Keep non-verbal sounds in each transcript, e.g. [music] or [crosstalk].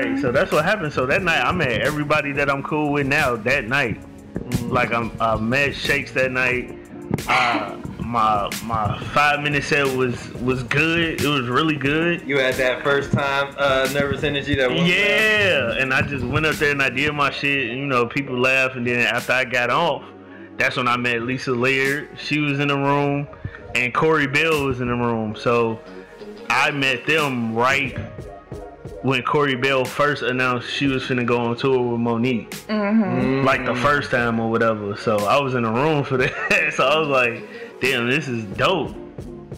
Right. So that's what happened. So that night, I met everybody that I'm cool with now. That night, like I'm, I met Shakes that night. Uh, my my five minute set was was good. It was really good. You had that first time uh, nervous energy that one Yeah, and I just went up there and I did my shit. And, you know, people laughed, and then after I got off, that's when I met Lisa Laird. She was in the room, and Corey Bell was in the room. So I met them right when Corey Bell first announced she was finna go on tour with Mo'Nique, like the first time or whatever. So I was in the room for that. [laughs] so I was like, "Damn, this is dope,"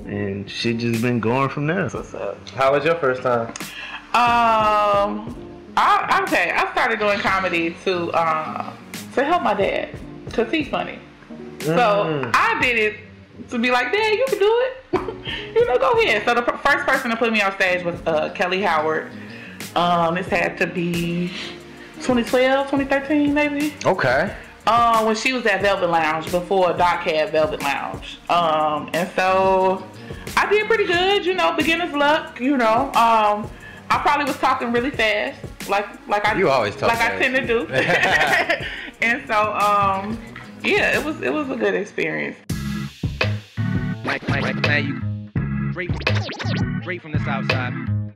and shit just been going from there. What's up? How was your first time? Um, I, okay, I started doing comedy to uh, to help my dad because he's funny. So Mm. I did it to be like, Dad, you can do it. [laughs] you know, go ahead. So the pr- first person to put me on stage was uh, Kelly Howard. Um, this had to be 2012, 2013, maybe. Okay. Um, when she was at Velvet Lounge before Doc had Velvet Lounge. Um, and so I did pretty good, you know, beginner's luck, you know. Um, I probably was talking really fast, like like I You always talk like I tend to do. [laughs] [laughs] and so um, yeah, it was it was a good experience. Mike, Mike, Mike, now you straight, straight from the south side.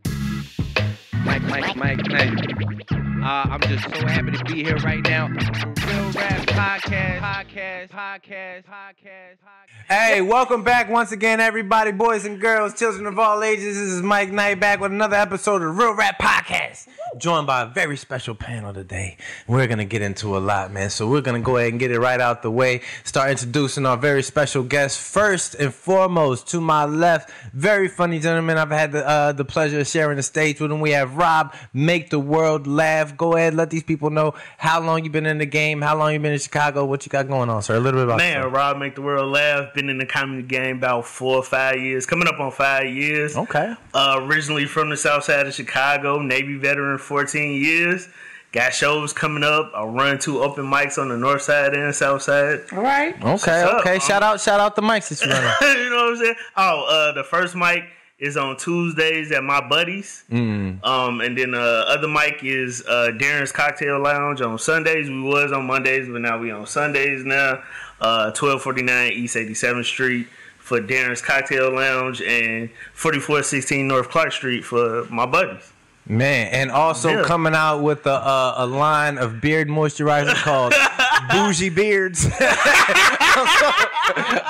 Mike, Mike, Mike, you. Uh, I'm just so happy to be here right now. Real Rap Podcast, Podcast, Podcast, Podcast, Podcast. Hey, welcome back once again, everybody, boys and girls, children of all ages. This is Mike Knight back with another episode of Real Rap Podcast. Joined by a very special panel today. We're gonna get into a lot, man. So we're gonna go ahead and get it right out the way. Start introducing our very special guest. First and foremost, to my left, very funny gentleman. I've had the uh, the pleasure of sharing the stage with him. We have Rob, make the world laugh. Go ahead, let these people know how long you've been in the game, how long you've been in Chicago, what you got going on, sir. A little bit about Man, yourself. Rob make the world laugh. Been in the comedy game about four or five years, coming up on five years. Okay. Uh, originally from the south side of Chicago, Navy veteran, 14 years. Got shows coming up. I run two open mics on the north side and south side. All right. Okay, What's up? okay. Shout out, shout out the mics that you running. [laughs] you know what I'm saying? Oh, uh, the first mic is on Tuesdays at my buddies. Mm. Um, and then the other mic is uh, Darren's Cocktail Lounge on Sundays. We was on Mondays, but now we on Sundays now. Uh, 1249 East 87th Street for Darren's Cocktail Lounge and 4416 North Clark Street for my buddies. Man, and also coming out with a, a, a line of beard moisturizer called [laughs] Bougie Beards. [laughs] I'm, so,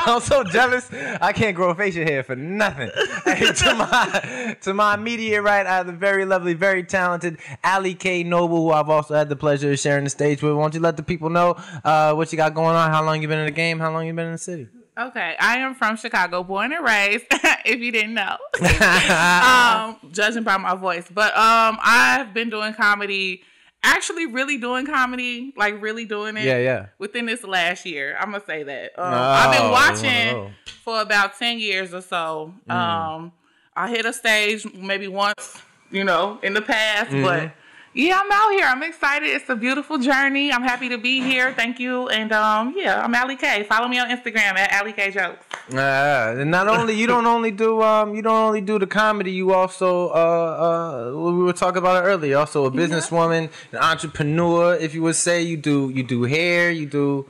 I'm so jealous. I can't grow facial hair for nothing. [laughs] Hey, to my to my immediate right, I have the very lovely, very talented Allie Kay Noble, who I've also had the pleasure of sharing the stage with. Why don't you let the people know uh, what you got going on? How long you been in the game? How long you been in the city? Okay, I am from Chicago, born and raised. [laughs] if you didn't know, [laughs] um, judging by my voice, but um, I've been doing comedy. Actually, really doing comedy, like really doing it. Yeah, yeah. Within this last year, I'm gonna say that. Um, I've been watching for about ten years or so. Mm. Um, I hit a stage maybe once, you know, in the past, Mm-hmm. but. Yeah, I'm out here. I'm excited. It's a beautiful journey. I'm happy to be here. Thank you. And um, yeah, I'm Allie Kay. Follow me on Instagram at Allie Kay Jokes. Uh, and not only you don't only do um you don't only do the comedy you also uh uh we were talking about it earlier also a businesswoman an entrepreneur if you would say you do you do hair you do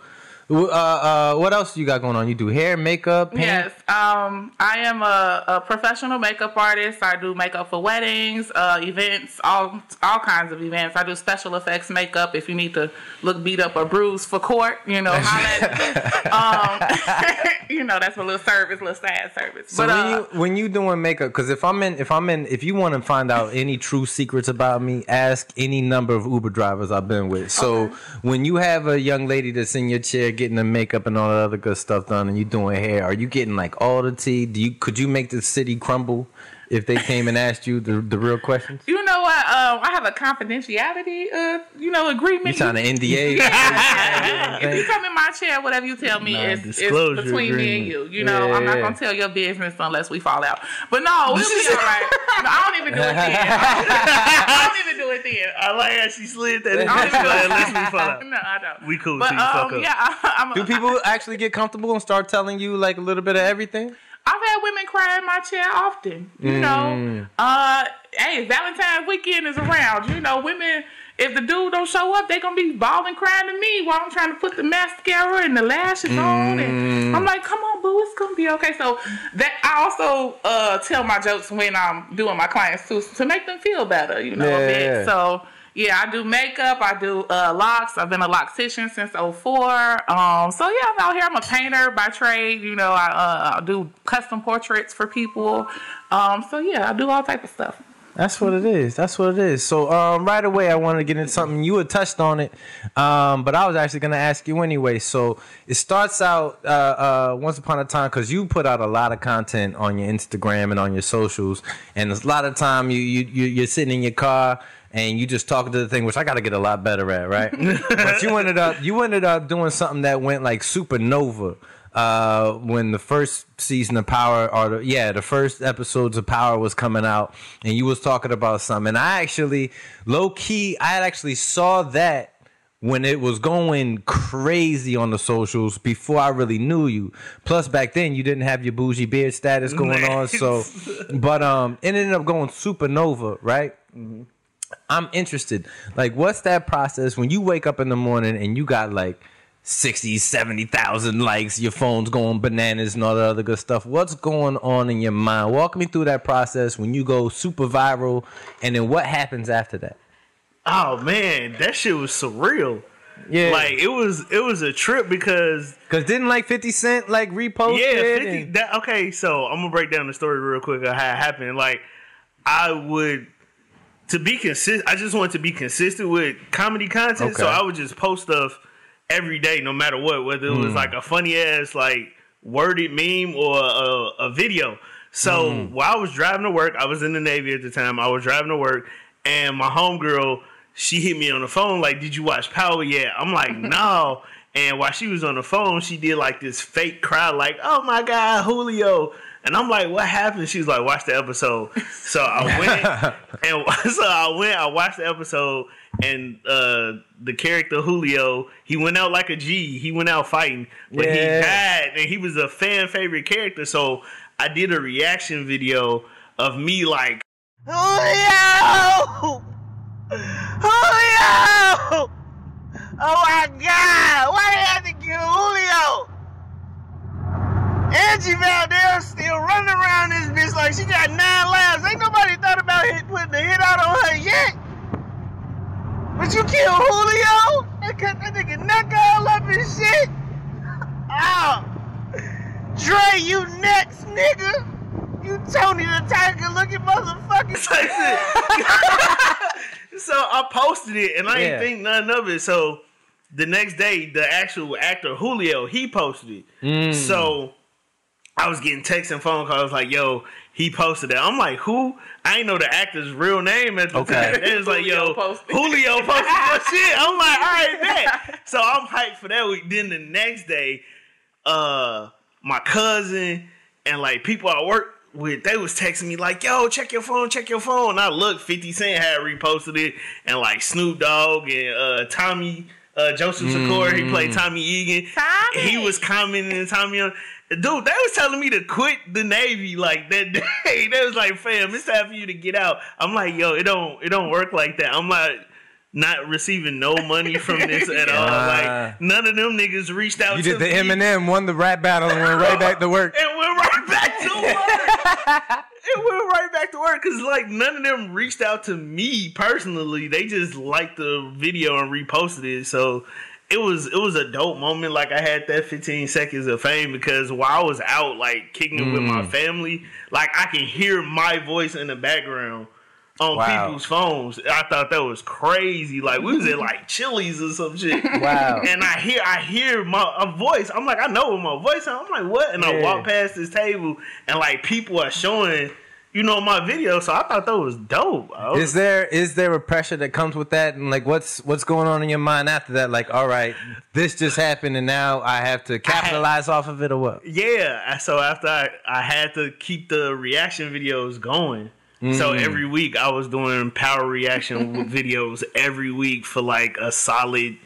uh uh what else you got going on you do hair makeup paint Yes, um, I am a, a professional makeup artist. I do makeup for weddings, uh, events, all all kinds of events. I do special effects makeup if you need to look beat up or bruised for court. You know, [laughs] um, [laughs] you know that's a little service, little sad service. So but when uh, you when you doing makeup, because if I'm in if I'm in if you want to find out any true secrets about me, ask any number of Uber drivers I've been with. So when you have a young lady that's in your chair getting the makeup and all that other good stuff done, and you doing hair, are you getting like all the tea? Do you could you make the city crumble if they came and asked you the the real questions? you know what? Um, I have a confidentiality, uh, you know, agreement. You sign an NDA. Yeah. [laughs] if you come in my chair, whatever you tell me is, is Non-disclosure between me and you. You know, I'm not gonna tell your business unless we fall out. But no, we'll be all right. No, I don't even do it then. [laughs] I don't even do it then. I like how she slid that in. I don't even do it Unless we fall out. No, I don't. We cool But till you fuck um, up. yeah, I, [laughs] I'm. Do people actually get comfortable and start telling you like a little bit of everything? I've had women cry in my chair often. You Mm. know, uh, hey, Valentine's weekend is around. You know, women. If the dude don't show up, they gonna be bawling, crying to me while I'm trying to put the mascara and the lashes on, Mm. and I'm like, "Come on, boo, it's gonna be okay." So that I also uh, tell my jokes when I'm doing my clients too, to make them feel better. You know, a Yeah, bit. So yeah, I do makeup. I do uh, locks. I've been a loctician since 04. Um, so yeah, I'm out here. I'm a painter by trade. You know, I, uh, do custom portraits for people. Um, so yeah, I do all type of stuff. That's what it is. That's what it is. So um, right away, I wanted to get into something. You had touched on it, um, but I was actually going to ask you anyway. So it starts out uh, uh, once upon a time because you put out a lot of content on your Instagram and on your socials, and a lot of time you you you- you're sitting in your car and you just talking to the thing, which I got to get a lot better at, right? [laughs] but you ended up you ended up doing something that went like supernova uh, when the first season of Power, or the, yeah, the first episodes of Power was coming out, and you was talking about something. And I actually, low key, I actually saw that when it was going crazy on the socials before I really knew you. Plus, back then you didn't have your bougie beard status going on, so. [laughs] But um, it ended up going supernova, right? I'm interested. Like, what's that process when you wake up in the morning and you got like 60, 70,000 likes, your phone's going bananas and all that other good stuff? What's going on in your mind? Walk me through that process when you go super viral and then what happens after that? Oh man, that shit was surreal. Yeah. Like it was it was a trip because Cause didn't like 50 Cent like repost yeah, 50 and- that okay, so I'm gonna break down the story real quick of how it happened. Like I would to be consistent I just wanted to be consistent with comedy content. So I would just post stuff every day no matter what, whether it was Hmm. like a funny ass like worded meme or a, a video. So Hmm. while I was driving to work, I was in the Navy at the time. I was driving to work and my homegirl, she hit me on the phone like, "Did you watch Power yet?" I'm like, [laughs] "No." And while she was on the phone, she did like this fake cry, like, "Oh my god, Julio!" And I'm like, "What happened?" She's like, "Watch the episode." So I [laughs] went and [laughs] so I went. I watched the episode, and uh, the character Julio, he went out like a G. He went out fighting, but he died, and he was a fan favorite character. So I did a reaction video of me like, Julio! Julio! Oh my god! Why did they have to kill Julio? Angie Valdes still running around this bitch like she got nine lives. Ain't nobody thought about hit, putting the hit out on her yet. But you killed Julio? That, cut that nigga neck all up and shit. Oh. [laughs] Dre, you next, nigga. You Tony the Tiger looking motherfucker. [laughs] [laughs] so I posted it and I Yeah. didn't think none of it. So the next day, the actual actor Julio, he posted it. Mm. So I was getting texts and phone calls like, yo, he posted that." I'm like, who? I ain't know the actor's real name at the Okay. time. It was like, Julio yo, posted. Julio posted your [laughs] shit. I'm like, all right, bet. So I'm hyped for that week. Then the next day, uh, my cousin and like people I work with, they was texting me like, "Yo, check your phone, check your phone." And I looked, Fifty Cent had reposted it, and like Snoop Dogg and uh, Tommy uh, Joseph Sikora, he played Tommy Egan. Tommy! He was commenting Tommy on. Dude, they was telling me to quit the Navy like that [laughs] day. They was like, "Fam, it's time for you to get out." I'm like, "Yo, it don't, it don't work like that." I'm like. Not receiving no money from this at all. Ah. [laughs] Like none of them niggas reached out to me. You did the Eminem, won the rap battle, and went right back to work. and went right [laughs] back to work. it went right back to work because like none of them reached out to me personally. They just liked the video and reposted it. So it was it was a dope moment. Like I had that 15 seconds of fame because while I was out like kicking it with Mm. my family, like I can hear my voice in the background. On Wow. people's phones, I thought that was crazy. Like we was at like Chili's or some shit. Wow. And I hear I hear my a voice. I'm like, I know what my voice. sound. I'm like, what? And I walk past this table, and like people are showing, you know, my video. So I thought that was dope. Is there is there a pressure that comes with that, and like what's what's going on in your mind after that? Like, all right, this just happened, and now I have to capitalize off of it, or what? yeah. So after I, I had to keep the reaction videos going. So Mm. every week I was doing power reaction [laughs] videos every week for like a solid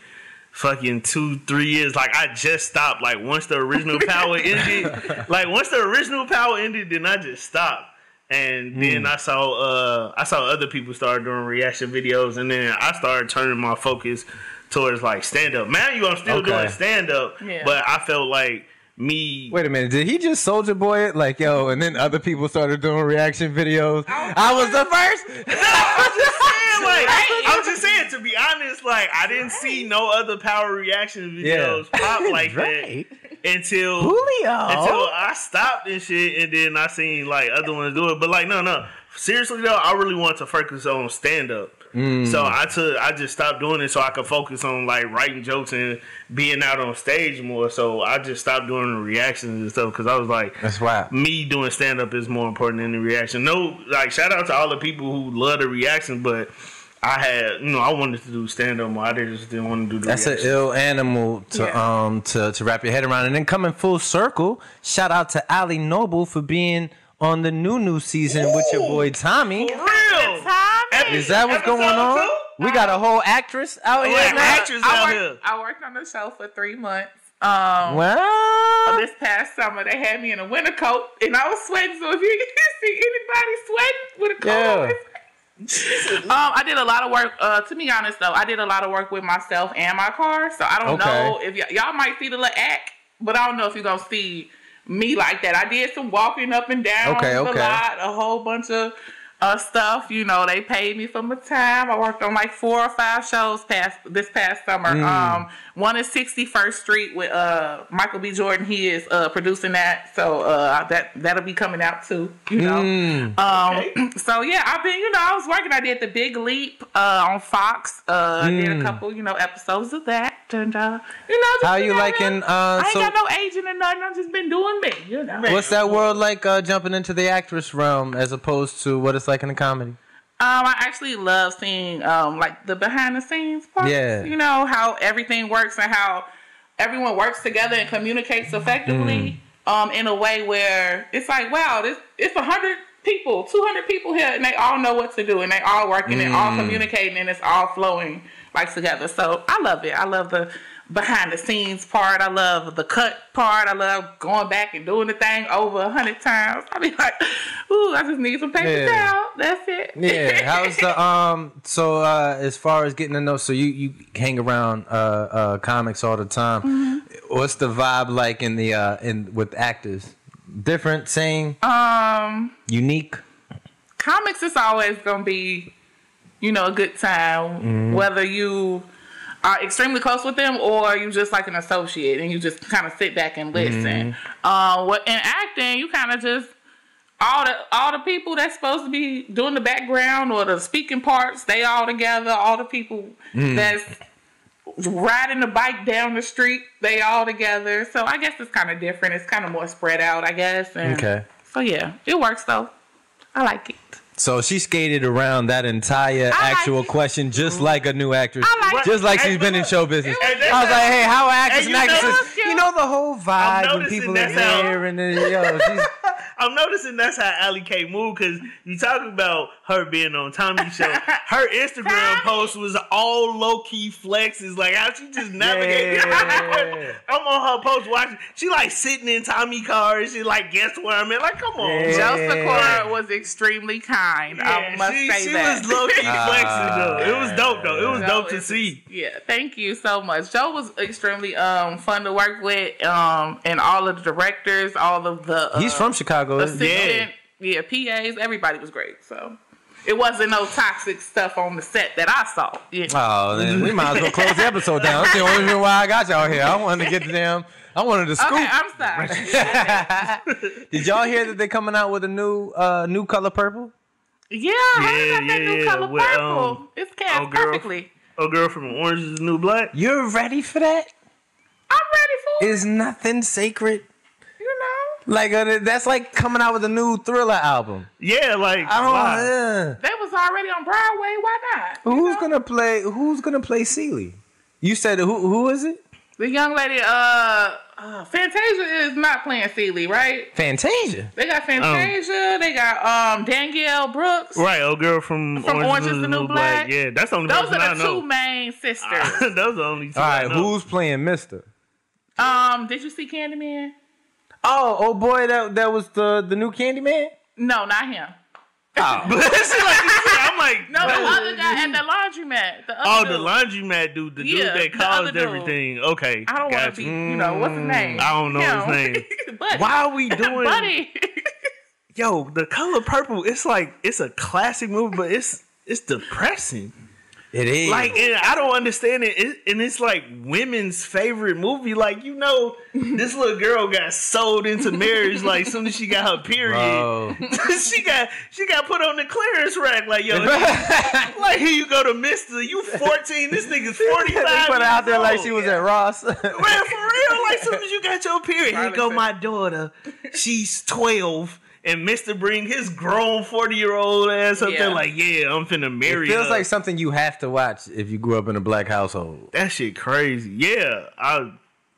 fucking two, three years. Like I just stopped. Like once the original power ended, [laughs] like once the original power ended, then I just stopped. And then I saw uh I saw other people start doing reaction videos, and then I started turning my focus towards like stand up. Man, you I'm still Okay. doing stand up, Yeah. but I felt like me. Wait a minute, did he just soldier boy it? Like, yo, and then other people started doing reaction videos. I was the first. [laughs] I'm just saying, [laughs] like, I'm just saying, to be honest, like, I didn't see no other power reaction videos pop [laughs] like Right. that until Julio. until I stopped and shit, and then I seen like other ones do it. But like, no, no, seriously though, I really want to focus on stand up. Mm. So I took, I just stopped doing it so I could focus on like writing jokes and being out on stage more. So I just stopped doing the reactions and stuff because I was like, That's why. me doing stand up is more important than the reaction. No, like shout out to all the people who love the reaction, but I had you know I wanted to do stand up more. I just didn't want to do the That's an reaction. ill animal to Yeah. um to, to wrap your head around. And then coming full circle, shout out to Allie Noble for being on the new new season with your boy Tommy. For real. Tommy. Is that what's going on? two? We got a whole actress out here Yeah, now. actress I out worked, here. I worked on the show for three months. Um, Well, this past summer, they had me in a winter coat, and I was sweating. So if you [laughs] see anybody sweating with a coat, Yeah. [laughs] um, I did a lot of work. Uh, to be honest, though, I did a lot of work with myself and my car. So I don't Okay. know if y- y'all might see the little act, but I don't know if you're gonna see me like that. I did some walking up and down Okay, the okay. lot, a whole bunch of uh, stuff. You know, they paid me for my time. I worked on like four or five shows past this past summer. Mm. Um, one is 61st Street with uh, Michael B. Jordan. He is uh, producing that, so uh, that that'll be coming out too. You know. Mm. Um, [clears throat] so yeah, I've been, you know, I was working. I did the Big Leap uh, on Fox. Uh, I did a couple, you know, episodes of that, and uh, you know, just. How you out liking? here. Uh, I ain't so got no agent or nothing. I've just been doing me, you know. what's that world like? Uh, jumping into the actress realm as opposed to what it's like in the comedy. Um, I actually love seeing um like the behind the scenes parts. Yeah. You know how everything works and how everyone works together and communicates effectively. Mm. Um, in a way where it's like, wow, this it's a hundred people, two hundred people here, and they all know what to do, and they all working and Mm. all communicating, and it's all flowing like together. So I love it. I love the behind the scenes part. I love the cut part. I love going back and doing the thing over a hundred times. I be like, ooh, I just need some paper Yeah. towel. That's it. Yeah, how's the [laughs] um? So uh, as far as getting to know, so you you hang around uh, uh comics all the time. Mm-hmm. What's the vibe like in the uh in with actors? Different, same, Um, unique. comics is always gonna be, you know, a good time. Mm-hmm. Whether you are extremely close with them or you just like an associate and you just kind of sit back and listen. Mm-hmm. Uh, what in acting, you kind of just all the all the people that's supposed to be doing the background or the speaking parts, they all together. All the people Mm. that's riding the bike down the street, they all together. So I guess it's kind of different. It's kind of more spread out, I guess. And Okay. So yeah, it works though. I like it. So she skated around that entire I like actual it. question just mm-hmm. like a new actress. I like just like Hey, she's been in show business. Hey, I was like, hey, how are actors Hey, and you know- actresses? You know the whole vibe when people are that's how- there and then yo, she's [laughs] I'm noticing that's how Allie Kay moved because you talk about her being on Tommy's show. [laughs] Her Instagram post was all low key flexes, like how she just navigated. Yeah. [laughs] I'm on her post watching. She like sitting in Tommy car and she like guess where I'm at. Like, come on, Yeah. Joe Joe. Was extremely kind. I must she, say she that. was low key flexing [laughs] Ah. though. It was dope though. It was Joe dope to see. Yeah, thank you so much. Joe was extremely um fun to work with. Um, and all of the directors, all of the uh, He's from Chicago. isn't he? yeah. PAs, everybody was great. So it wasn't no toxic stuff on the set that I saw. Yeah. Oh, then we might as well close the episode down. That's the only reason why I got y'all here. I wanted to get the damn. I wanted to scoop. okay, I'm sorry. [laughs] [laughs] Did y'all hear that they're coming out with a new uh new color purple? Yeah, I heard Yeah, that yeah, new yeah, color with, purple. um, it's cast oh, girl. perfectly. Oh, girl from Orange is the New Black. You're ready for that? I'm ready for it. Is nothing sacred? You know. Like uh, that's like coming out with a new Thriller album. Yeah, like I don't. why? Uh, They was already on Broadway. Why not? Who's know? gonna play? Who's gonna play Celie? You said who? Who is it? The young lady, uh, uh, Fantasia is not playing Celie, right? Fantasia. They got Fantasia. they got um Danielle Brooks. Right, old girl from, From Orange is the New Black. Yeah, that's the only Those are the know. two main sisters. [laughs] Those are the only two. All I right, know. who's playing Mister? um, did you see Candyman? Oh, oh boy, that that was the the new Candyman. No, not him. Oh, [laughs] But like you said, I'm like, No, the other guy at the laundromat. The Oh, other the dude. laundromat dude, the Yeah, dude that caused everything. Okay, I don't want to be, you. know, what's his mm, name? I don't know his name. [laughs] Why are we [laughs] doing? Buddy. Yo, the color purple. It's like it's a classic movie, but it's it's depressing. It is. Like, and I don't understand it. it. And it's like women's favorite movie. Like, you know, this little girl got sold into marriage. Like, soon as she got her period, [laughs] she got she got put on the clearance rack. Like, yo, [laughs] like here you go to Mister. You fourteen. This nigga's forty [laughs] they put her out there like she was at Ross. Man, for real, like soon as you got your period, here go my daughter. She's twelve, and Mister bring his grown forty year old ass up Yeah. there. Like, yeah, I'm finna marry. it marry. feels her. like something you have to watch if you grew up in a black household. That shit crazy. Yeah, I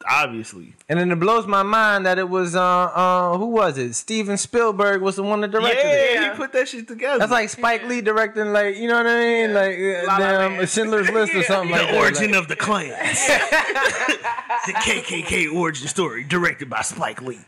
obviously. And then it blows my mind that it was uh uh who was it? Steven Spielberg was the one that Yeah, directed it. Yeah. he put that shit together. That's like Spike Lee directing, like you know what I mean, like uh, La La damn Land. Schindler's List or [laughs] something the like that. origin like- of the Klan. [laughs] [laughs] the KKK origin story, directed by Spike Lee.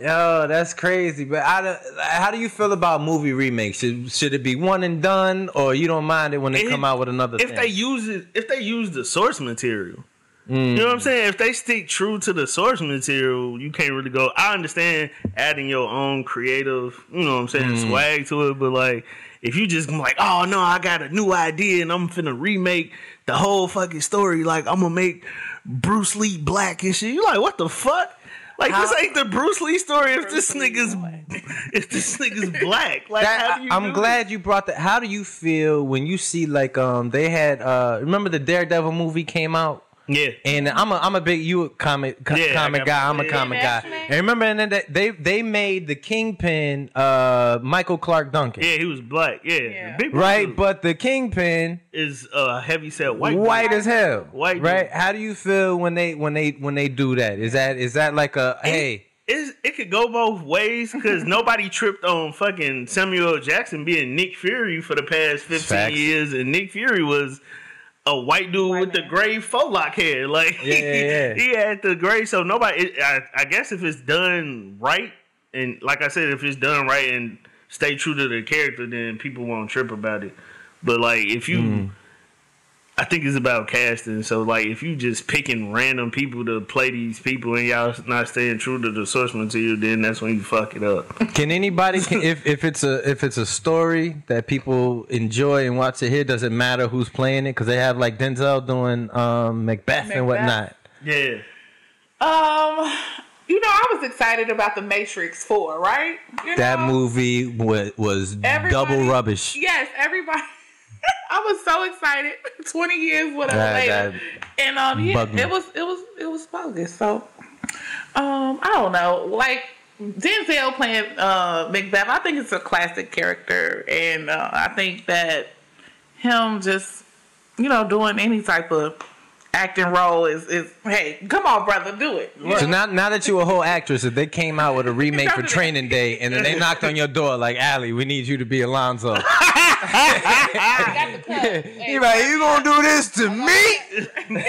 Yo, that's crazy. But I, how do you feel about movie remakes? Should, should it be one and done, or you don't mind it when they come out with another If thing? they use it, if they use the source material, Mm. you know what I'm saying. If they stick true to the source material, you can't really go. I understand adding your own creative, you know what I'm saying, Mm. swag to it, but like. If you just like, oh no, I got a new idea and I'm finna remake the whole fucking story, like I'm gonna make Bruce Lee black and shit. You like, what the fuck? Like this How- ain't the Bruce Lee story if this Bruce Lee nigga's black. [laughs] if this nigga's [laughs] black. Like That- how do you I'm do glad you brought that. How do you feel when you see like um they had uh remember the Daredevil movie came out? Yeah. And I'm a I'm a big you a comic co- Yeah, comic guy. I'm a yeah. comic Live guy. action? And remember, and then they- they they made the Kingpin uh Michael Clarke Duncan, Yeah, he was black. Yeah. Yeah. Big right? is- But the Kingpin is a heavy set white. white, dude. as hell, White right? dude. How do you feel when they when they when they do that? Is that is that like a hey? It's, it could go both ways because [laughs] nobody tripped on fucking Samuel Jackson being Nick Fury for the past 15 Facts. years, and Nick Fury was a white dude White with the gray faux lock hair. [laughs] Like, Yeah, yeah, yeah. [laughs] he had the gray. So nobody, it, I, I guess if it's done right, and like I said, if it's done right and stay true to the character, then people won't trip about it. But like, if you, Mm. I think it's about casting. So like, if you just picking random people to play these people and y'all not staying true to the source material, then that's when you fuck it up. [laughs] Can anybody can, if if it's a if it's a story that people enjoy and watch it here, does it matter who's playing it? Because they have like Denzel doing um Macbeth, and whatnot. Yeah. Um, you know, I was excited about the Matrix Four, right? You That know? movie was was Everybody- double rubbish. Yes, everybody. [laughs] [laughs] I was so excited. [laughs] Twenty years, whatever That- later, that and um, yeah, me. it was it was it was bogus. So, um, I don't know, like. Denzel playing uh, Macbeth, I think it's a classic character, and uh, I think that him just, you know, doing any type of acting role is is hey, come on, brother, do it. You So now, now that you're a whole actress, if they came out with a remake for [laughs] Training Day, and then they knocked on your door like, "Allie, we need you to be Alonzo," I got the [laughs] cut. Hey, like, "You gonna do this to me?"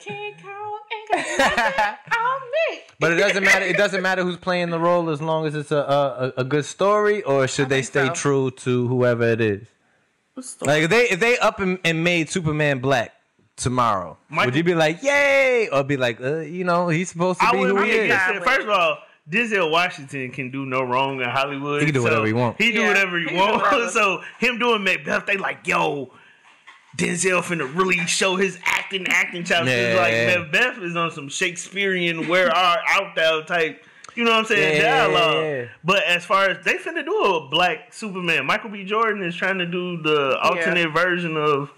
King Kong ain't got nothing on [laughs] [laughs] me. But it doesn't matter. It doesn't matter who's playing the role as long as it's a a, a good story, or should they stay so. true to whoever it is? Like if they if they up and, and made Superman black tomorrow, Michael- would you be like, "Yay," or be like, uh, "You know, he's supposed to I be who he is"? First of all, Denzel Washington can do no wrong in Hollywood. He can do so whatever he want. He do Yeah, whatever he he can wants. whatever. [laughs] so him doing Macbeth, they like, yo, Denzel finna really show his acting, acting chops. Yeah, like yeah. Macbeth is on some Shakespearean where are out there type. You know what I'm saying? Yeah, Dialogue. yeah, yeah. But as far as they finna do a black Superman, Michael B. Jordan is trying to do the alternate version of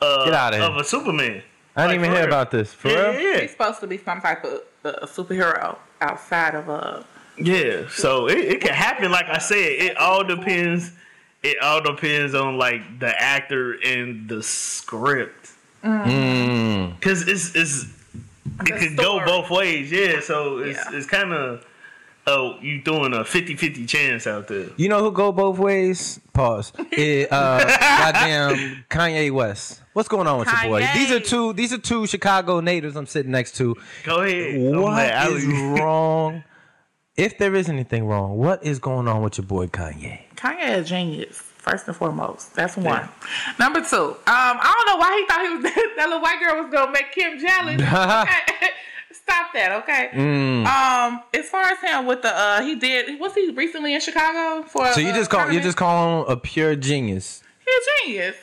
uh, Get outta here. of a Superman. I didn't Like, even hear about this. For Yeah, real? yeah, He's supposed to be some type of uh, superhero outside of uh Yeah, so it, it can happen. Like I said, it all depends. It all depends on like the actor and the script. Mm. Cause it's it's it The could go both ways. Yeah, so it's Yeah. it's kind of oh you throwing a 50-50 chance out there. You know who go both ways? Pause. It, uh, [laughs] goddamn Kanye West. What's going on with your boy? These are two. These are two Chicago natives I'm sitting next to. Go ahead. I'm What like, I is was- [laughs] wrong? If there is anything wrong, what is going on with your boy Kanye? Kanye is a genius, first and foremost. That's one. Number two, um, I don't know why he thought he was [laughs] that little white girl was gonna make Kim jealous. [laughs] Okay. Stop that, okay? Mm. Um, as far as him with the uh, he did. Was he recently in Chicago for? So you uh, just call you just call him a pure genius. He a genius.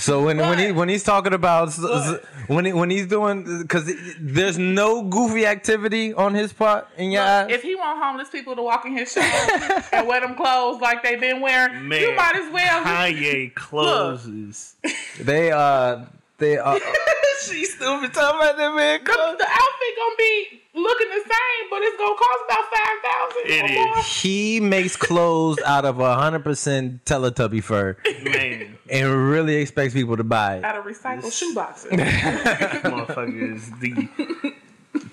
So when when he when he's talking about What? when he, when he's doing because there's no goofy activity on his part in your Look, eyes. if he want homeless people to walk in his show and wear them clothes like they've been wearing, Man, you might as well. Kanye closes. They uh they uh [laughs] She's stupid talking about that man. The, the outfit gonna be looking the same, but it's gonna cost about five thousand It or more. he makes clothes out of hundred percent Teletubby fur Man, and really expects people to buy it. Out of recycled shoe boxes. [laughs] motherfucker is the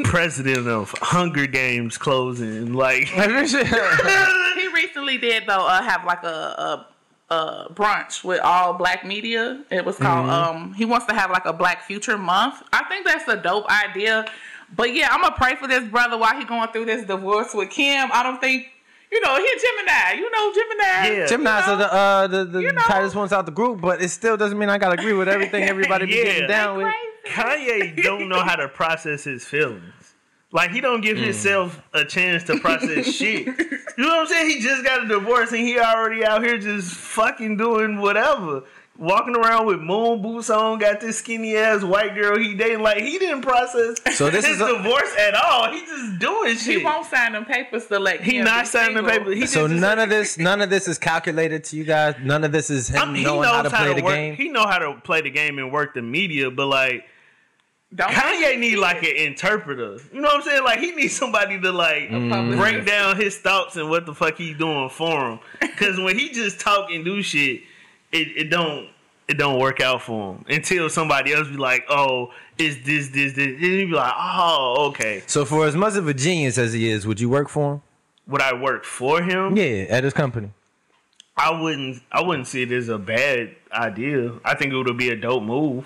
president of Hunger Games closing. Like, [laughs] [laughs] he recently did though uh, have like a, a, a brunch with all black media. It was called. Um, he wants to have like a Black Future Month. I think that's a dope idea. But yeah, I'm gonna pray for this brother while he going through this divorce with Kim. I don't think. You know, he a Gemini. You know Gemini. Yeah. Gemini's You are the uh the, the You know. tightest ones out the group, but it still doesn't mean I gotta agree with everything [laughs] everybody be getting down with. Kanye don't know how to process his feelings. Like he don't give himself a chance to process [laughs] shit. You know what I'm saying? He just got a divorce and he already out here just fucking doing whatever. Walking around with moon boots on, got this skinny ass white girl he dating. Like he didn't process So this his is a- divorce at all. He just doing shit. He won't sign them papers to let He Kim not be signing the single. paper. He So just- none of this none of this is calculated to you guys. None of this is him I mean, he knowing knows how to play the work. game. He know how to play the game and work the media, but like Don't Kanye need like an interpreter. You know what I'm saying? Like he needs somebody to like mm. publicist. break down his thoughts and what the fuck he doing for him. Because when he just talk and do shit, it, it don't it don't work out for him until somebody else be like, oh, it's this this this. And he be like, oh, okay. So for as much of a genius as he is, would you work for him? Would I work for him? Yeah, at his company. I wouldn't. I wouldn't see it as a bad idea. I think it would be a dope move.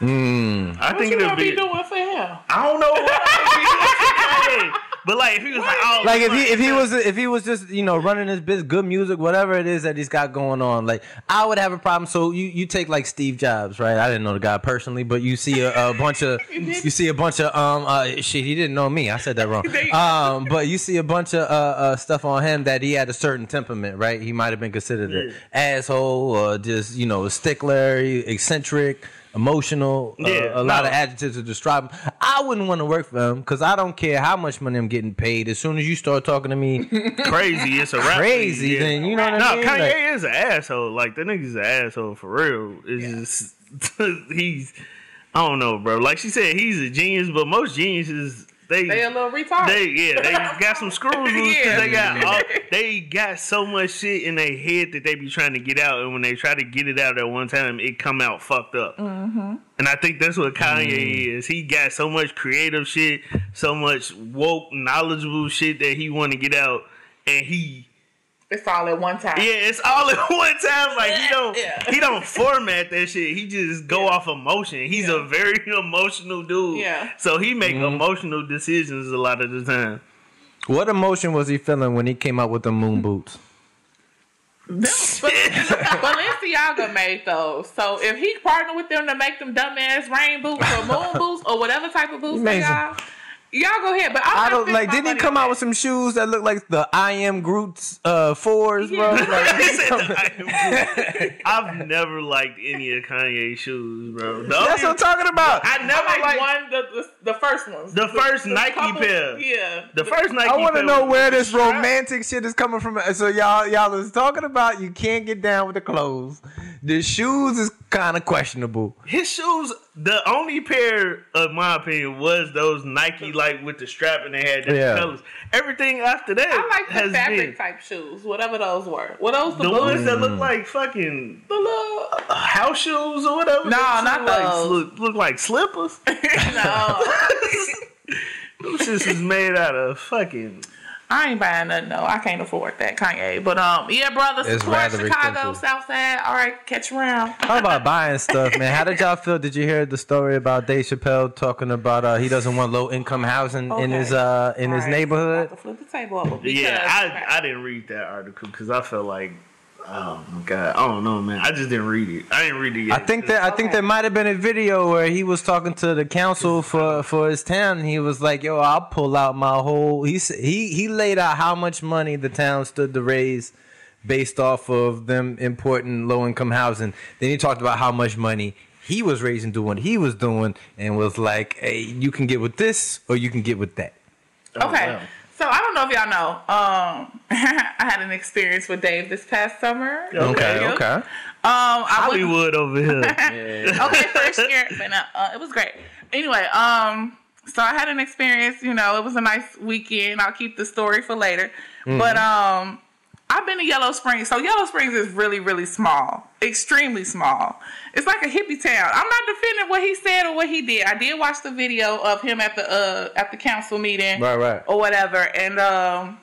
Mm. I What think you it would gonna be. be doing for him? I don't know what I [laughs] would be doing for Kanye. But like if he was like, oh, Like if he if he was if he was just you know running his business, good music, whatever it is that he's got going on, like I would have a problem. So you you take like Steve Jobs, right? I didn't know the guy personally, but you see a, a [laughs] bunch of you see a bunch of um uh shit. He didn't know me. I said that wrong. [laughs] Um, but you see a bunch of uh, uh stuff on him that he had a certain temperament, right? He might have been considered an asshole or just you know a stickler, eccentric. Emotional, uh, Yeah, a lot of adjectives to describe him. I wouldn't want to work for him because I don't care how much money I'm getting paid. As soon as you start talking to me [laughs] crazy. It's a rap crazy, yeah. then you know what I mean? No. Kanye Like, is an asshole. Like the nigga's an asshole for real. It's just [laughs] he's. I don't know, bro. Like she said, he's a genius, but most geniuses they They a little retarded. They yeah, they got some screws [laughs] loose 'cause Yeah. they got all, they got so much shit in their head that they be trying to get out, and when they try to get it out at one time, it come out fucked up. Mm-hmm. And I think that's what Kanye Mm. is. He got so much creative shit, so much woke, knowledgeable shit that he want to get out, and he it's all at one time. yeah, it's all at [laughs] one time. Like he don't Yeah. he don't format that shit. He just go off emotion. He's a very [laughs] emotional dude. Yeah. So he make Mm-hmm. emotional decisions a lot of the time. what emotion was he feeling when he came out with the moon boots? [laughs] But Balenciaga made those. So if he partnered with them to make them dumbass rain boots or moon boots or whatever type of boots they Amazing. are, y'all go ahead. But I'm I don't spending like. Didn't he come out that. with some shoes that look like the I am Groot's uh, fours, bro? Yeah. Like, said that I am- [laughs] I've never liked any of Kanye's shoes, bro. The that's only- what I'm talking about. I never I like liked one, the, the, the first ones. The first Nike couple- pair. Yeah. the first Nike. I want to know where this romantic shit is coming from. So y'all, y'all is talking about you can't get down with the clothes. The shoes is kind of questionable. His shoes, the only pair, uh, of my opinion, was those Nike like with the strap and they had different Yeah. colors. Everything after that I like the has fabric been type shoes, whatever those were. What those the, the boots? ones that look mm. like fucking The little- house shoes or whatever. No, They not look like, those. Look, look like slippers. [laughs] no, [laughs] Those shits is made out of fucking. I ain't buying nothing. No, I can't afford that, Kanye. But um, yeah, brother, It's support rather Chicago, expensive. South Side. All right, catch you around. How about buying stuff, man? How did y'all feel? Did you hear the story about Dave Chappelle talking about uh, he doesn't want low income housing in his uh in his All right, neighborhood? About to flip the table over. because- Yeah, I I didn't read that article because I felt like, oh my god, I don't know, man. I just didn't read it. I didn't read it yet. I think that I think there might have been a video where he was talking to the council for for his town. He was like, "Yo, I'll pull out my whole." He he he laid out how much money the town stood to raise based off of them importing low income housing. Then he talked about how much money he was raising doing what he was doing, and was like, "Hey, you can get with this or you can get with that." Okay. Oh, wow. So I don't know if y'all know. Um, [laughs] I had an experience with Dave this past summer. Okay, Yep. okay. Um, I went, Hollywood over here. [laughs] okay, first year, but uh, uh, it was great. Anyway, um, so I had an experience. You know, it was a nice weekend. I'll keep the story for later. But um, I've been to Yellow Springs. So Yellow Springs is really, really small, extremely small. It's like a hippie town. I'm not defending what he said or what he did. I did watch the video of him at the uh at the council meeting, Right, right. or whatever, and um.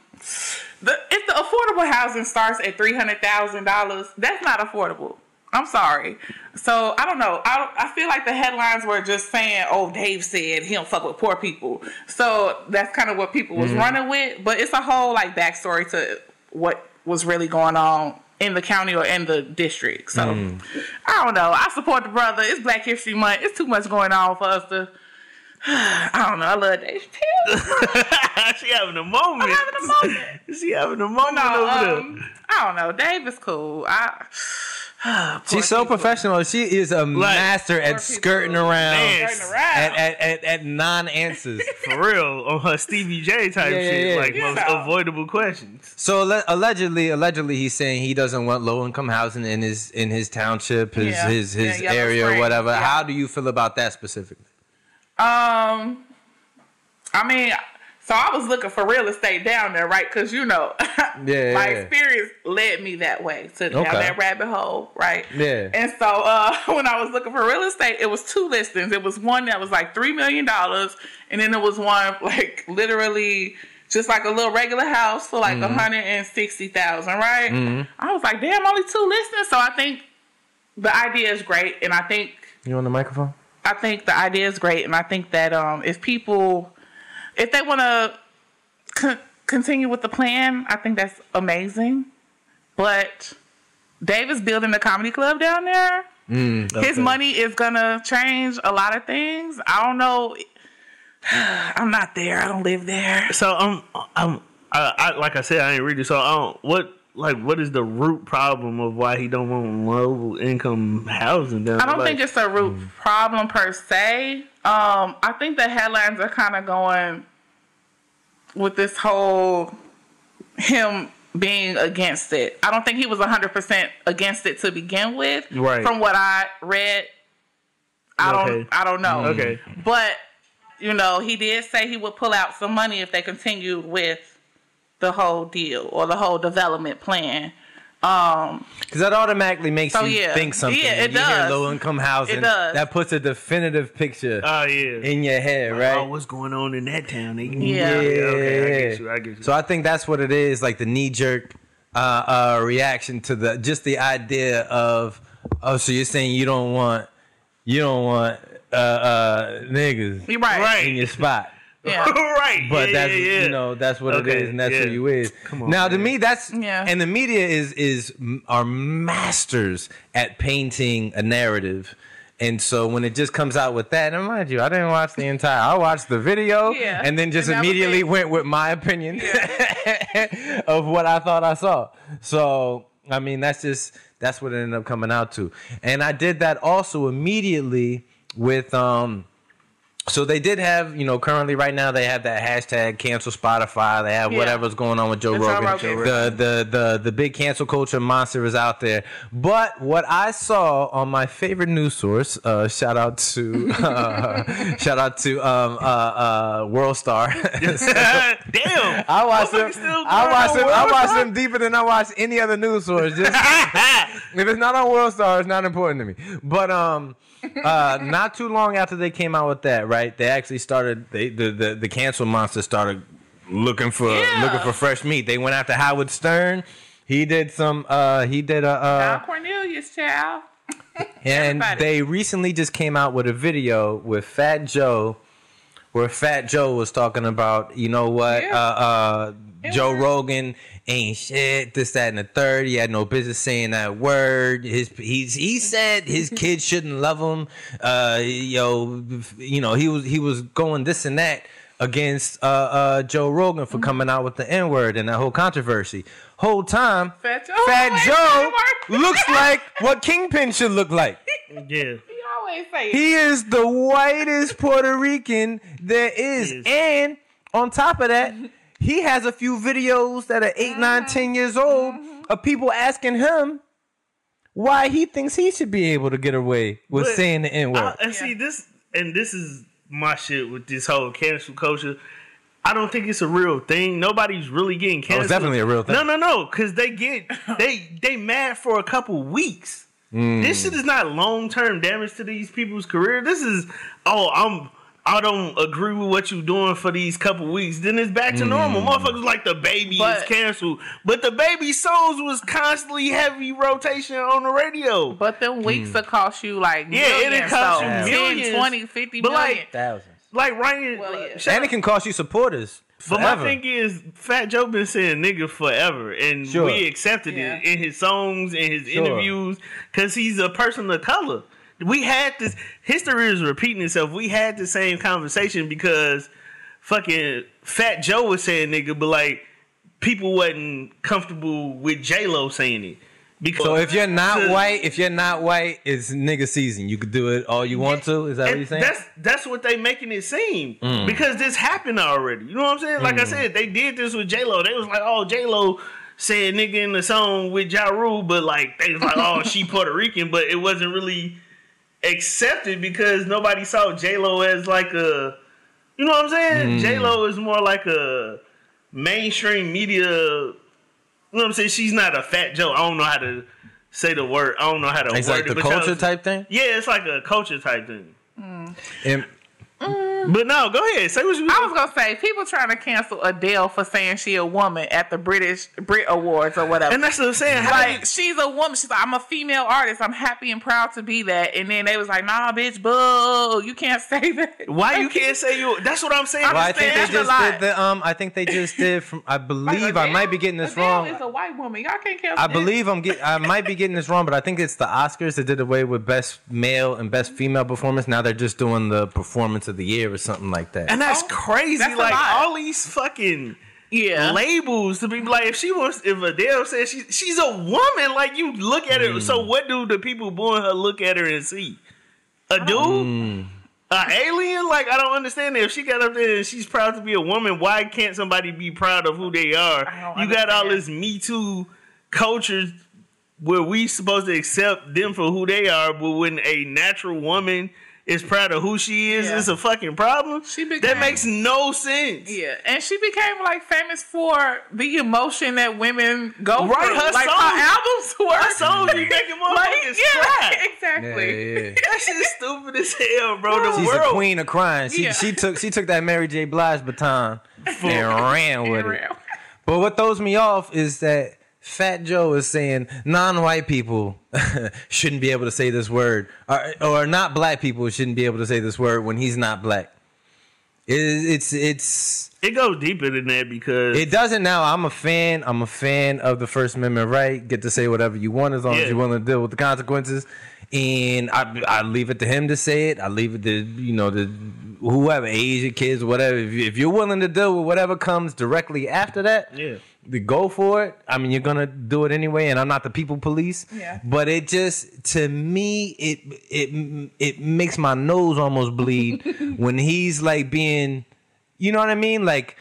The, if the affordable housing starts at three hundred thousand dollars, that's not affordable. I'm sorry. So I don't know. I I feel like the headlines were just saying, "Oh, Dave said he don't fuck with poor people." So that's kind of what people was running with. But it's a whole like backstory to what was really going on in the county or in the district. So I don't know. I support the brother. It's Black History Month. It's too much going on for us to. [sighs] I don't know. I love Dave Chappelle. [laughs] she having a moment. I'm having a moment. [laughs] She having a moment No, over there. um, I don't know. Dave is cool. I. [sighs] Poor She's so people. professional. She is a master at skirting around. Man. Turning around. at, at, at, at non-answers. [laughs] For real, on her Stevie J type Yeah, yeah, shit, yeah. like most Yeah. avoidable questions. so allegedly, allegedly, he's saying he doesn't want low-income housing in his in his township, his Yeah. his his Yeah, Yellow area, or whatever. yeah. How do you feel about that specifically? Um, I mean, so I was looking for real estate down there, right? Because you know, [laughs] Yeah, my experience led me that way to down Okay. that rabbit hole, right? Yeah. And so uh, [laughs] when I was looking for real estate, it was two listings. It was one that was like three million dollars, and then there was one [laughs] like literally just like a little regular house for Mm-hmm. like a hundred and sixty thousand, right? I was like, damn, only two listings. So I think the idea is great, and I think You on the microphone? I think the idea is great, and I think that um, if people, if they want to con- continue with the plan, I think that's amazing. But Dave is building a comedy club down there. His money is gonna change a lot of things. I don't know. [sighs] I'm not there. I don't live there. So um, um, I, I like I said, I ain't read it. So I don't, what like what is the root problem of why he don't want low income housing down? I don't like, think it's a root problem per se. Um, I think the headlines are kind of going with this whole him being against it. I don't think he was 100% against it to begin with. Right. From what I read, I don't I don't know. Okay. But you know, he did say he would pull out some money if they continued with the whole deal or the whole development plan. Um, Because that automatically makes So, you yeah. think something. Yeah, it you does. low-income housing. It does. That puts a definitive picture Oh yeah. in your head, right? Oh, what's going on in that town? They- Yeah. Okay, I get you. I get you. So I think that's what it is, like the knee jerk uh, uh, reaction to the just the idea of oh, so you're saying you don't want you don't want uh, uh, niggas you're right. Right. in your spot. Yeah. [laughs] right. But yeah, that's yeah, yeah. you know that's what it Okay, is, and that's yeah. who you is. Come on, now to me, that's Yeah. and the media is is are masters at painting a narrative. And so when it just comes out with that, and mind you, I didn't watch the entire. I watched the video, Yeah, and then just and immediately it. went with my opinion [laughs] of what I thought I saw. So I mean, that's just that's what it ended up coming out to. And I did that also immediately with um so they did have, you know, currently right now they have that hashtag cancel Spotify. They have Yeah. whatever's going on with Joe Rogan. Rogan. The, the the the big cancel culture monster is out there. But what I saw on my favorite news source, uh, shout out to [laughs] uh, shout out to um, uh, uh, World Star. [laughs] Damn. I watch them. I going watch them. I World watch them deeper than I watch any other news source. Just [laughs] if it's not on World Star, it's not important to me. But um, uh, not too long after they came out with that, right? They actually started. They the the, the cancel monster started looking for Yeah. looking for fresh meat. They went after Howard Stern. He did some. Uh, he did a. Uh, Don Cornelius, child. [laughs] and Everybody. they recently just came out with a video with Fat Joe, where Fat Joe was talking about, you know what, Yeah. uh, uh, Joe worked. Rogan ain't shit, this, that, and the third. He had no business saying that word. His he's he said his [laughs] kids shouldn't love him. Uh, yo, you know he was he was going this and that against uh, uh, Joe Rogan for coming out with the N word and that whole controversy. Whole time, Fat Joe. Fat always Joe looks [laughs] like what Kingpin should look like. [laughs] Yeah. He always say it. He is the whitest Puerto Rican there is. Yes. And on top of that, he has a few videos that are 8, 9, 10 years old of people asking him why he thinks he should be able to get away with But saying the N word. I- and see this, and this is my shit with this whole cancel culture. I don't think it's a real thing. Nobody's really getting canceled. It's definitely a real thing. No, no, no, because they get [laughs] they they mad for a couple weeks. Mm. This shit is not long term damage to these people's career. This is oh I'm. I don't agree with what you're doing for these couple weeks. Then it's back to Mm. normal. Motherfuckers like DaBaby is canceled, but DaBaby songs was constantly heavy rotation on the radio. But them weeks will cost you like Yeah, it'll millions, cost so you 10, millions. 20, 50 But, like, million. Thousands. Like Ryan, Well, yeah. And it can cost you supporters. But Forever. my thing is, Fat Joe been saying nigga forever, and Sure. we accepted Yeah. it in his songs and his Sure. interviews because he's a person of color. We had this history is repeating itself. We had the same conversation because fucking Fat Joe was saying nigga, but like people wasn't comfortable with J Lo saying it. Because So if you're not white, if you're not white, it's nigga season. You could do it all you want to. Is that what you're saying? Mm. That's that's what they making it seem because this happened already. You know what I'm saying? Like I said, they did this with J Lo. They was like, oh, J Lo said nigga in the song with Ja Rule, but like they was like, oh, she [laughs] Puerto Rican, but it wasn't really accepted because nobody saw J Lo as like a, you know what I'm saying? Mm. J Lo is more like a mainstream media. You know what I'm saying? She's not a Fat Joe. I don't know how to say the word. I don't know how to. it's word like the but culture y'all- type thing. yeah, it's like a culture type thing. And But no, go ahead. Say what you. I was gonna say people trying to cancel Adele for saying she a woman at the British Brit Awards or whatever. and that's what I'm saying. How like you, she's a woman. She's like, I'm a female artist. I'm happy and proud to be that. And then they was like, Nah, bitch, boo, you can't [laughs] say that. why you can't say you? That's what I'm saying. I Well, I think they just did the um. I think they just did from. I Like, believe I might be getting this Adele wrong. is a white woman. Y'all can't cancel. I this. believe I'm get. I might be getting this wrong, but I think it's the Oscars that did away with best male and best female performance. Now they're just doing the performance of the year or something like that. and that's Oh, crazy. that's like all these fucking Yeah. labels to be like, if she wants, if Adele says she, she's a woman, like you look at her. So what do the people born her look at her and see? A dude. Mm. A alien? Like I don't understand that. If she got up there and she's proud to be a woman, why can't somebody be proud of who they are? I don't You got all this Me Too culture where we supposed to accept them for who they are, but when a natural woman is proud of who she is, Yeah. it's a fucking problem. She became- that makes no sense. Yeah, and she became like famous for the emotion that women go Right, through. her like songs- her albums were. Her songs be making like, motherfuckers yeah, cry. [laughs] exactly. yeah, yeah. That shit's stupid as hell, bro. The She's world. a queen of crying. She Yeah. she took she took that Mary J. Blige baton [laughs] and ran with it. Real. But what throws me off is that Fat Joe is saying non-white people [laughs] shouldn't be able to say this word, or, or not black people shouldn't be able to say this word when he's not black. It, it's it's It goes deeper than that because it doesn't now. I'm a fan. I'm a fan of the First Amendment right. Get to say whatever you want as long Yeah. as you're willing to deal with the consequences. And I I leave it to him to say it. I leave it to you know the whoever Asian kids whatever. If, you- if you're willing to deal with whatever comes directly after that, yeah. To go for it, I mean, you're gonna do it anyway. And I'm not the people police. Yeah. But it just, to me, it it it makes my nose almost bleed [laughs] when he's like being, you know what I mean, like.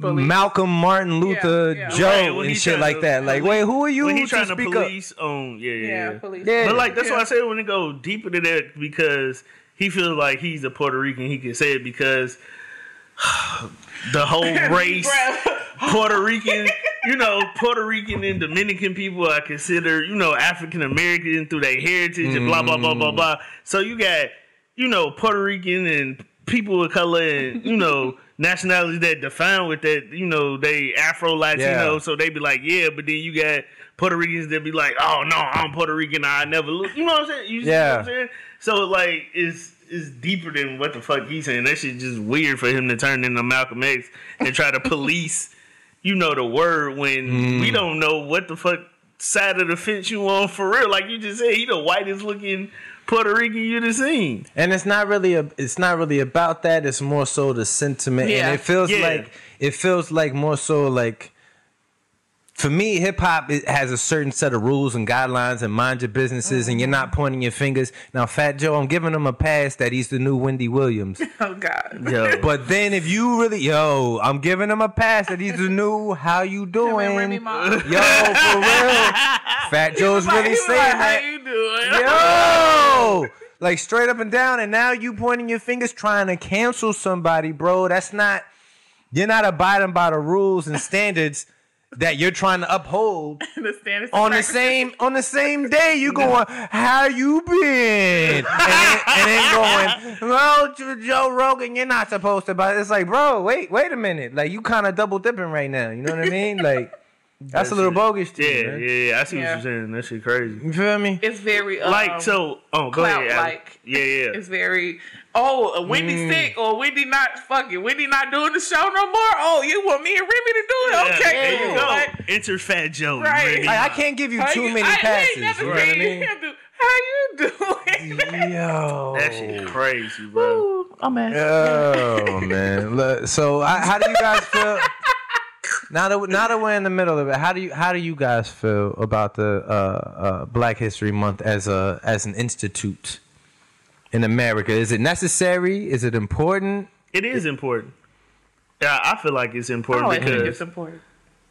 Police. Malcolm Martin Luther yeah. Joe Right, and shit tryna- like that. Like, wait, who are you when he to trying to speak up? police on yeah, yeah, Yeah, yeah. police. Yeah. But like that's why I said when it go deeper to that because he feels like he's a Puerto Rican, he can say it because [sighs] the whole [laughs] race Puerto Rican, you know, Puerto Rican and Dominican people are considered, you know, African American through their heritage and blah blah blah blah mm. blah. So you got, you know, Puerto Rican and people of color and you know [laughs] nationalities that define with that, you know, they Afro Latino. Yeah. So they be like, yeah, but then you got Puerto Ricans that be like, oh no, I'm Puerto Rican, I never look. You know what I'm saying? You see Yeah. what I'm saying? So like, it's it's deeper than what the fuck he's saying. That shit just weird for him to turn into Malcolm X and try to police, you know, the word when Mm. we don't know what the fuck side of the fence you on for real. Like you just said, he the whitest looking Puerto Rican you'd have seen. And it's not really a, it's not really about that. It's more so the sentiment, Yeah. and it feels Yeah. like it feels like more so like. For me, hip hop has a certain set of rules and guidelines, and mind your businesses, and you're mm-hmm. not pointing your fingers. Now, Fat Joe, I'm giving him a pass that he's the new Wendy Williams. [laughs] Oh God. Yo. But then, if you really, yo, I'm giving him a pass that he's the new how you [laughs] Him and Remy doing? Yo, for real, [laughs] Fat Joe's Like, really saying like, that. How you doing? Yo, like straight up and down, and now you pointing your fingers trying to cancel somebody, bro. That's not. You're not abiding by the rules and standards that you're trying to uphold [laughs] the stand on the same on the same day. You going, how you been? [laughs] And then, going, well, Joe Rogan, you're not supposed to. But it's like, bro, wait, wait a minute. Like you kind of double dipping right now. You know what I mean? [laughs] Like that's a little bogus to Yeah, you, yeah, yeah. I see Yeah. what you're saying. That shit crazy. You feel me? It's very um, Like so. Oh, go ahead. Clout-like. Yeah, yeah. It's very. Oh, Wendy Mm. sick or Wendy not fucking. Wendy not doing the show no more. Oh, you want me and Remy to do it? Yeah, Okay, there you go. Like, Enter Fat Joe. Right. ready? Like, I can't give you how too you- many I, passes. I ain't never you I seen mean? him do. How you doing? Yo. That shit crazy, bro. Ooh, I'm at. Oh man. Look, so I, how do you guys feel? Now that now that we're in the middle of it, how do you how do you guys feel about the uh, uh, Black History Month as a as an institute in America? Is it necessary? Is it important? It is important. Yeah, I feel like it's I important always think because it's important.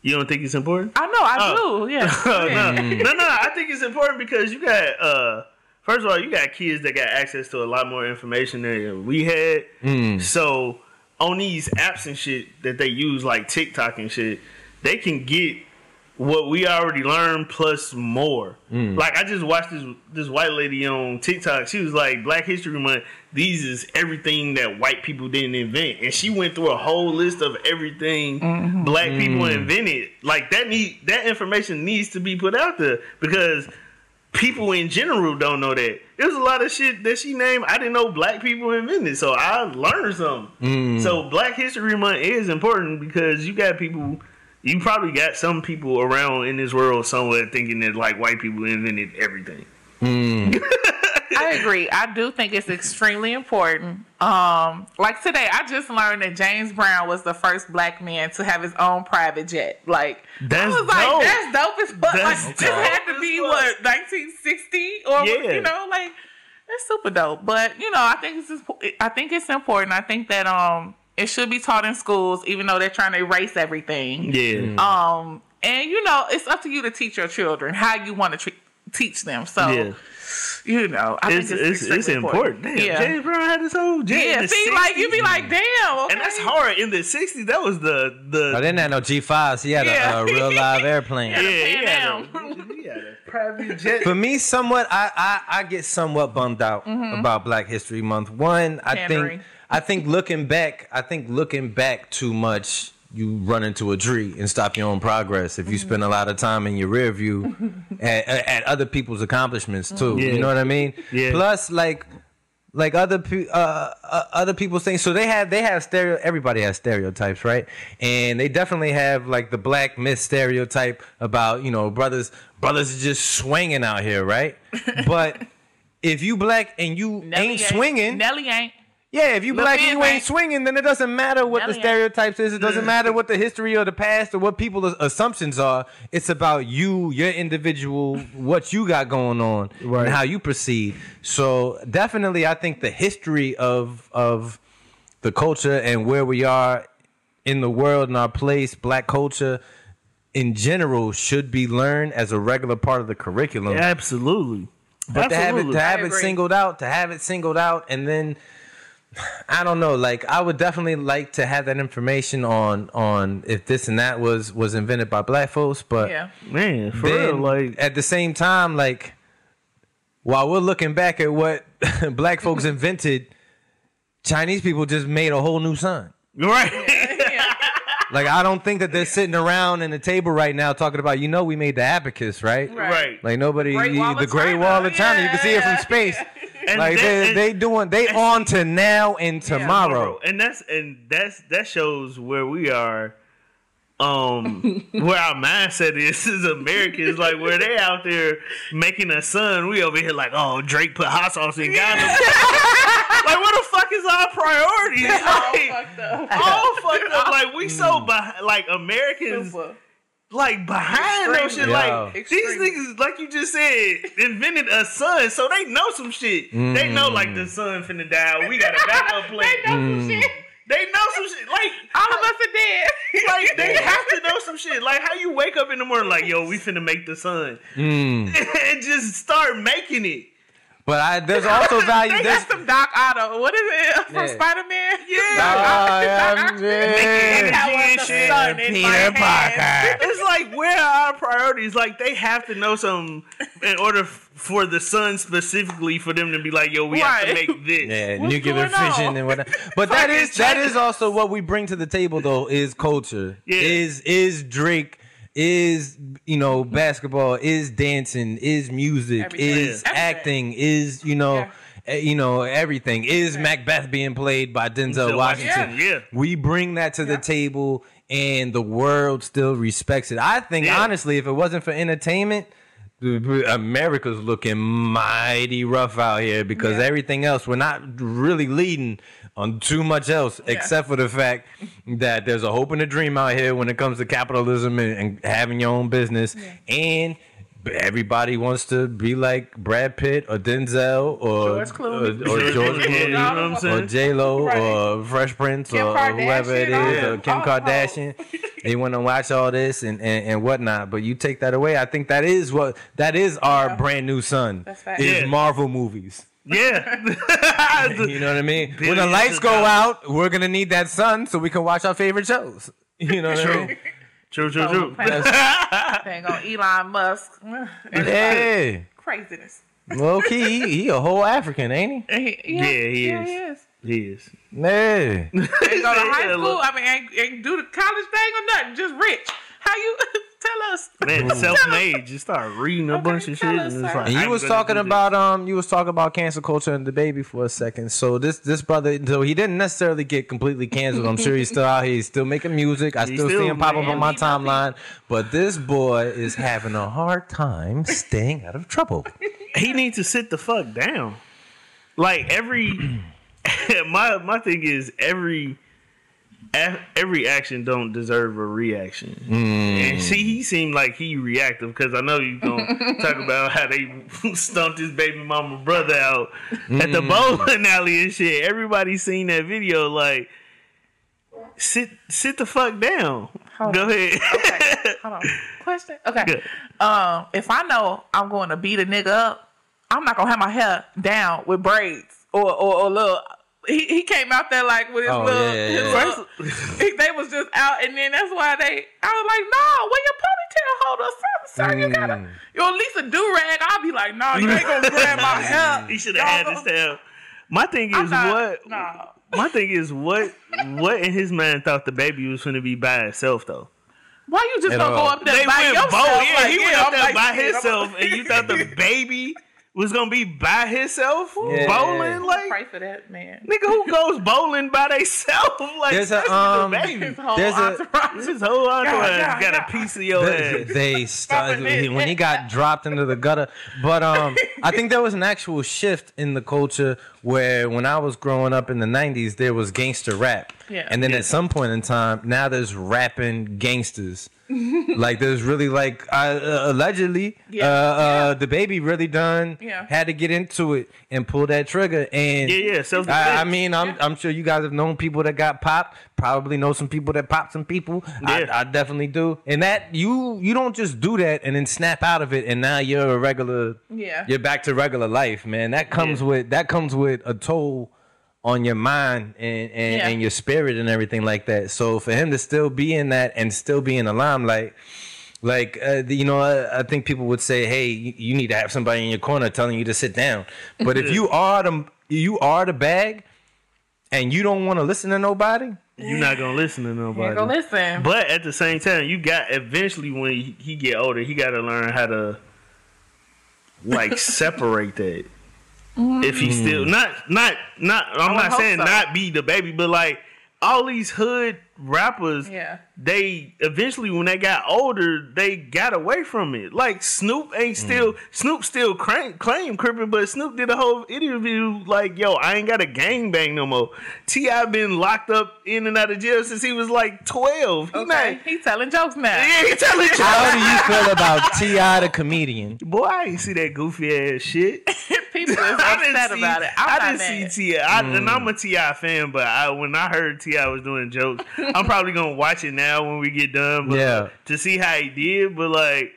you don't think it's important. I know, I Oh. do. Yeah. [laughs] no, yeah. no, no. I think it's important because you got uh first of all, you got kids that got access to a lot more information than we had. So on these apps and shit that they use like TikTok and shit, they can get what we already learned plus more. Mm. Like I just watched this this white lady on TikTok. She was like, Black History Month. These is everything that white people didn't invent, and she went through a whole list of everything mm-hmm. black people mm. invented. Like that need that information needs to be put out there because people in general don't know that. There's a lot of shit that she named I didn't know black people invented, so I learned something. Mm. So Black History Month is important because you got people. You probably got some people around in this world somewhere thinking that like white people invented everything. [laughs] I agree. I do think it's extremely important. Um, like today, I just learned that James Brown was the first black man to have his own private jet. Like That's I was like, dope. that's dope as fuck. That's like this had to be fuck. what 1960 or Yeah. you know, like that's super dope. But you know, I think it's just- I think it's important. I think that um it should be taught in schools, even though they're trying to erase everything. Yeah. Um, and you know, it's up to you to teach your children how you want to tre- teach them. So. yeah. You know, I It's, think it's, it's, it's extremely important. Damn, Yeah, James Brown had his own jet. in yeah. the See, like you 60s. be like, damn, okay. and that's hard in the '60s. That was the the I didn't have no G fives. He had Yeah. a, a real live [laughs] airplane. Yeah. yeah, he had, Am. a, he had a private [laughs] jet. For me, somewhat, I, I I get somewhat bummed out about Black History Month. One, I Pandering. think I think looking back, I think looking back too much, you run into a tree and stop your own progress. If you spend a lot of time in your rear view [laughs] at, at, at other people's accomplishments too, Yeah. you know what I mean? Yeah. Plus, like. Like other pe- uh, uh, other people things, so they have they have stereo. Everybody has stereotypes, right? And they definitely have like the black myth stereotype about you know brothers brothers are just swinging out here, right? [laughs] but if you black and you Nelly ain't swinging, Nelly ain't. Yeah, if you Lil black and Big you ain't swinging, then it doesn't matter what the yeah. stereotypes is. It doesn't matter what the history of the past or what people's assumptions are. It's about you, your individual, what you got going on, Right. and how you proceed. So definitely, I think the history of of the culture and where we are in the world and our place, black culture in general, should be learned as a regular part of the curriculum. Absolutely. But to have it to have it singled out, to have it singled out, and then I don't know. Like I would definitely like to have that information on on if this and that was was invented by black folks. But Yeah. Man, for then real, like at the same time, like while we're looking back at what [laughs] black folks [laughs] invented, Chinese people just made a whole new sun. right. [laughs] Like I don't think that they're sitting around in the table right now talking about you know we made the abacus right. right. Like nobody, Great Wall the of Great China. Wall of China, you can see it from space. And like that- they and- they doing they on to now and tomorrow. and that's and that's that shows where we are um [laughs] where our mindset is [laughs] as Americans like where they out there making a son we over here like oh Drake put hot sauce in Ghana [laughs] like what the fuck is our priorities All like, fucked up. all fucked up like we so behind like Americans Super. Like behind those shit. Extremely. Like Yeah. these niggas, like you just said, invented a sun, so they know some shit. They know like the sun finna die. We got a backup [laughs] plan. They know some shit. They know some shit. Like All of us are dead. [laughs] like they [laughs] have to know some shit. Like how you wake up in the morning like, yo, we finna make the sun, Mm. and just start making it. But I, there's [laughs] also value. They There's, got some Doc Otto. What is it uh, from Yeah. Spider Man? Yeah. Oh, yeah, Doc Ock. yeah. I want Shit. sun in Peter hand. Parker. It's like where are our priorities? Like they have to know some in order for the sun specifically for them to be like, yo, we have to make this. Yeah, What's nuclear going fission and whatnot. But that Fucking is that China. is also what we bring to the table though is culture. Yeah. Is is Drake is you know basketball is dancing is music Everything. is acting is you know Yeah. eh, you know everything is Macbeth being played by Denzel Denzel Washington. Yeah. We bring that to the table and the world still respects it. I think honestly if it wasn't for entertainment America's looking mighty rough out here because Yeah. everything else we're not really leading on too much else except for the fact that there's a hope and a dream out here when it comes to capitalism and, and having your own business and everybody wants to be like Brad Pitt or Denzel or George Clooney. or, or George Yeah, you know what I'm Clooney or? J Lo Right. or Fresh Prince Kim or whoever it is Kardashian, is all- or Kim all- Kardashian. [laughs] They want to watch all this and, and, and whatnot, but you take that away. I think that is what that is our Yeah. brand new son. That's fact. Is Yeah. Marvel movies. Yeah. [laughs] You know what I mean? when the lights go dollars. out, we're gonna need that sun so we can watch our favorite shows. [laughs] You know what I True. mean? True, true, Oh, true. Dang [laughs] on Elon Musk. It's Yeah. craziness. Low key, he, he a whole African, ain't He- Yeah, he yeah, is. He is. He is. he? Yeah. Ain't go to high school. I mean, ain't, ain't do the college thing or nothing. Just rich. How you tell us? [laughs] Man, self-made. Just start reading a Okay, bunch of shit. us, and it's like, And you I'm was talking about um, you was talking about cancel culture and DaBaby for a second. So this this brother, so he didn't necessarily get completely canceled. I'm sure he's still out here. He's still making music. I He's still, see him pop up on my He must be- timeline. But this boy is having a hard time staying out of trouble. he needs to sit the fuck down. Like every [clears throat] my my thing is every a- every action don't deserve a reaction. And see, he seemed like he reactive because I know you gonna [laughs] talk about how they [laughs] stumped his baby mama brother out at the bowling alley and shit. Everybody seen that video. Like, sit sit the fuck down. Hold Go on. ahead. Okay. [laughs] Hold on. Question. Okay. Good. Um, if I know I'm going to beat a nigga up, I'm not gonna have my hair down with braids or or, or little. He, he came out there like with his Oh, little. yeah, yeah, his yeah. little- [laughs] he- they was just out, and then that's why they. I was like, no, where your ponytail hold or something, sir? You gotta, Mm. you at least a do rag. I'll be like, no, you ain't gonna grab my [laughs] hair. he should have had Dog. his tail. My thing is not- what No. My thing is what what in his mind thought DaBaby was going to be by itself though. Why you just At gonna go up there They by went yourself? both. Yeah, Like, he went up I'm there like, by himself, and you thought the [laughs] baby was going to be by himself Yeah. bowling. Like Pray for that man. nigga, who goes [laughs] bowling by themselves? [laughs] Like There's a, especially um, DaBaby. His whole There's a- entourage. His whole entourage yeah, got yeah. a piece of your they, ass. they [laughs] started when he got dropped into the gutter. But um, I think there was an actual shift in the culture where when I was growing up in the '90s, there was gangster rap, Yeah. and then Yeah. at some point in time, now there's rapping gangsters. [laughs] like there's really like uh, uh, allegedly, Yeah. uh, uh, DaBaby really done Yeah. had to get into it and pull that trigger. And Yeah, yeah, self-defense. I, I mean, I'm I'm sure you guys have known people that got popped. Probably know some people that pop some people. Yeah. I, I definitely do. And that you you don't just do that and then snap out of it and now you're a regular. Yeah. You're back to regular life, man. That comes Yeah. with that comes with a toll on your mind and and, Yeah. and your spirit and everything like that. So for him to still be in that and still be in the limelight. Like uh, you know, I, I think people would say, "Hey, you, you need to have somebody in your corner telling you to sit down." But if [laughs] you are the you are the bag, and you don't want to listen to nobody, You're not gonna listen to nobody. go listen. But at the same time, you got eventually when he, he get older, he got to learn how to like [laughs] separate that. If he still not not not, I'm not saying so. not be DaBaby, but like all these hood rappers, Yeah. they eventually when they got older, they got away from it. Like Snoop ain't hmm. still Snoop still claim, claim crippin', but Snoop did a whole interview like, "Yo, I ain't got a gang bang no more." T.I. been locked up in and out of jail since he was like twelve. He Okay. not- He's telling jokes now. yeah, he telling jokes. how do you feel about T.I. the comedian? Boy, I ain't see that goofy ass shit. [laughs] People is [laughs] I didn't see, about it. I'm I didn't see T.I., I, and I'm a T.I. fan, but I, when I heard T.I. was doing jokes, I'm probably gonna watch it now when we get done. But Yeah. to see how he did, but like,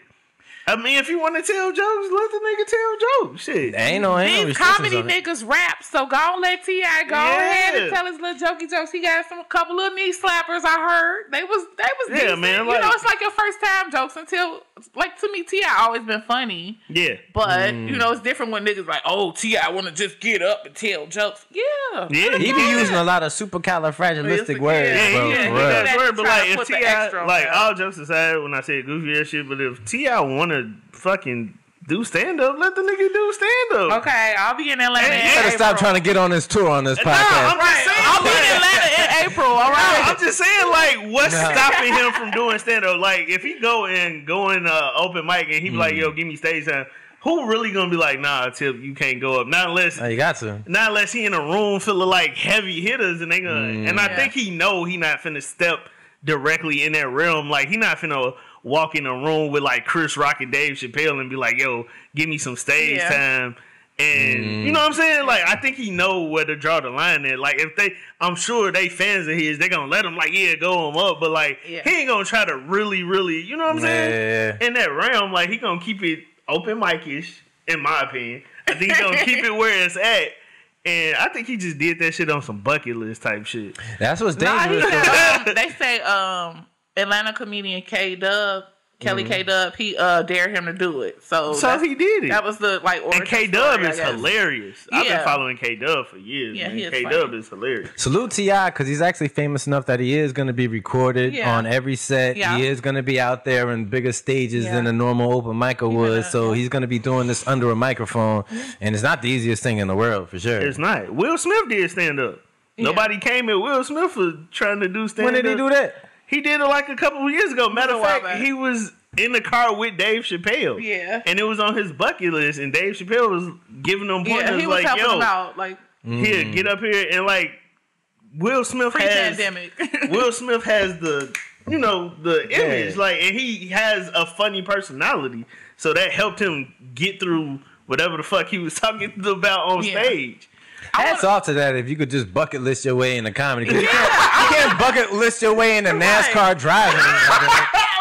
I mean, if you want to tell jokes, let the nigga tell jokes. Shit. Ain't no ain't These restrictions comedy on it. niggas rap, so go on let T.I. go Yeah. ahead and tell his little jokey jokes. He got some couple of knee slappers. I heard they was they was Yeah, decent. man, you know, it's like your first time jokes until like to me T.I. always been funny, Yeah. but Mm. you know it's different when niggas like oh T.I. I want to just get up and tell jokes. Yeah, Yeah, He be using a lot of supercalifragilistic Yeah, words, yeah, bro. yeah, for he real. do that. Word, but like if T.I., like on all jokes aside, when I say goofy ass shit, but if T.I. want to fucking do stand up, let the nigga do stand up. Okay, I'll be in Atlanta. Hey, in you Gotta April. stop trying to get on this tour on this Nah, I'm podcast. just saying. I'll be in like- Atlanta in April. All right. I'm just saying, like, what's Nah. stopping him from doing stand up? Like, if he go and go in uh, open mic and he be like, "Yo, give me stage time," who really gonna be like, "Nah, Tip, you can't go up"? Not unless, Oh, you got to. not unless he in a room full of like heavy hitters, and they gonna. And I Yeah. think he know he not finna step directly in that realm. Like, he not finna walk in a room with like Chris Rock and Dave Chappelle and be like, "Yo, give me some stage Yeah. time." And you know what I'm saying? Like I think he know where to draw the line at. Like if they, I'm sure they fans of his, they gonna let him like yeah go him up, but like Yeah. he ain't gonna try to really, really, you know what I'm saying? Yeah. In that realm, like he gonna keep it open mic-ish, in my opinion. I think he gonna keep [laughs] it where it's at. And I think he just did that shit on some bucket list type shit. That's what's Nah, he dangerous. um, they say um, Atlanta comedian K Dub, Kelly K Dub, he uh, dared him to do it. So, So he did it. That was the like. and origin K Dub is guess. hilarious. I've been following K Dub for years. Yeah, is K. Dub is hilarious. Salute T.I. because he's actually famous enough that he is going to be recorded Yeah. on every set. Yeah. He is going to be out there in bigger stages Yeah. than a normal open mic would. gonna- So he's going to be doing this under a microphone, and it's not the easiest thing in the world for sure. It's not. Will Smith did stand up. Yeah. Nobody came at Will Smith for trying to do stand when did he do that? He did it like a couple of years ago. Matter of fact, back. he was in the car with Dave Chappelle. Yeah. And it was on his bucket list, and Dave Chappelle was giving him pointers Yeah, he was like, helping yo, him out like here, mm. get up here. And like, Will Smith has. pre-pandemic. [laughs] Will Smith has the, you know, the image. Yeah. Like, and he has a funny personality. So that helped him get through whatever the fuck he was [laughs] talking about on Yeah. stage. Hats off to that if you could just bucket list your way into comedy. 'Cause You, can't, you can't bucket list your way in into NASCAR driving. [laughs] okay,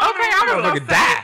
I was Motherfucker gonna die.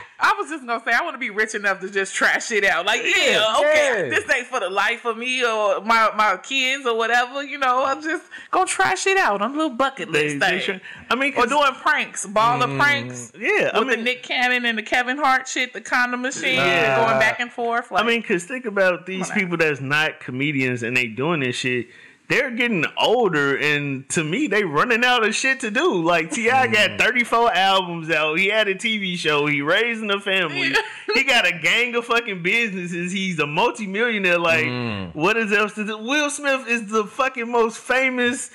Just gonna say I want to be rich enough to just trash it out. Like, yeah, okay, Yeah. this ain't for the life of me or my my kids or whatever. You know, I'm just gonna trash it out on a little bucket list they thing. I mean, or doing pranks, ball of mm. pranks. yeah, I with the Nick Cannon and the Kevin Hart shit, the condom machine, Yeah. going back and forth. Like, I mean, cause think about these people that's not comedians and they doing this shit. They're getting older, and to me, they running out of shit to do. Like T.I. Mm. got thirty four albums out. He had a TV show. He raising a family. [laughs] he got a gang of fucking businesses. He's a multimillionaire. Like, Mm. what is else to do? Will Smith is the fucking most famous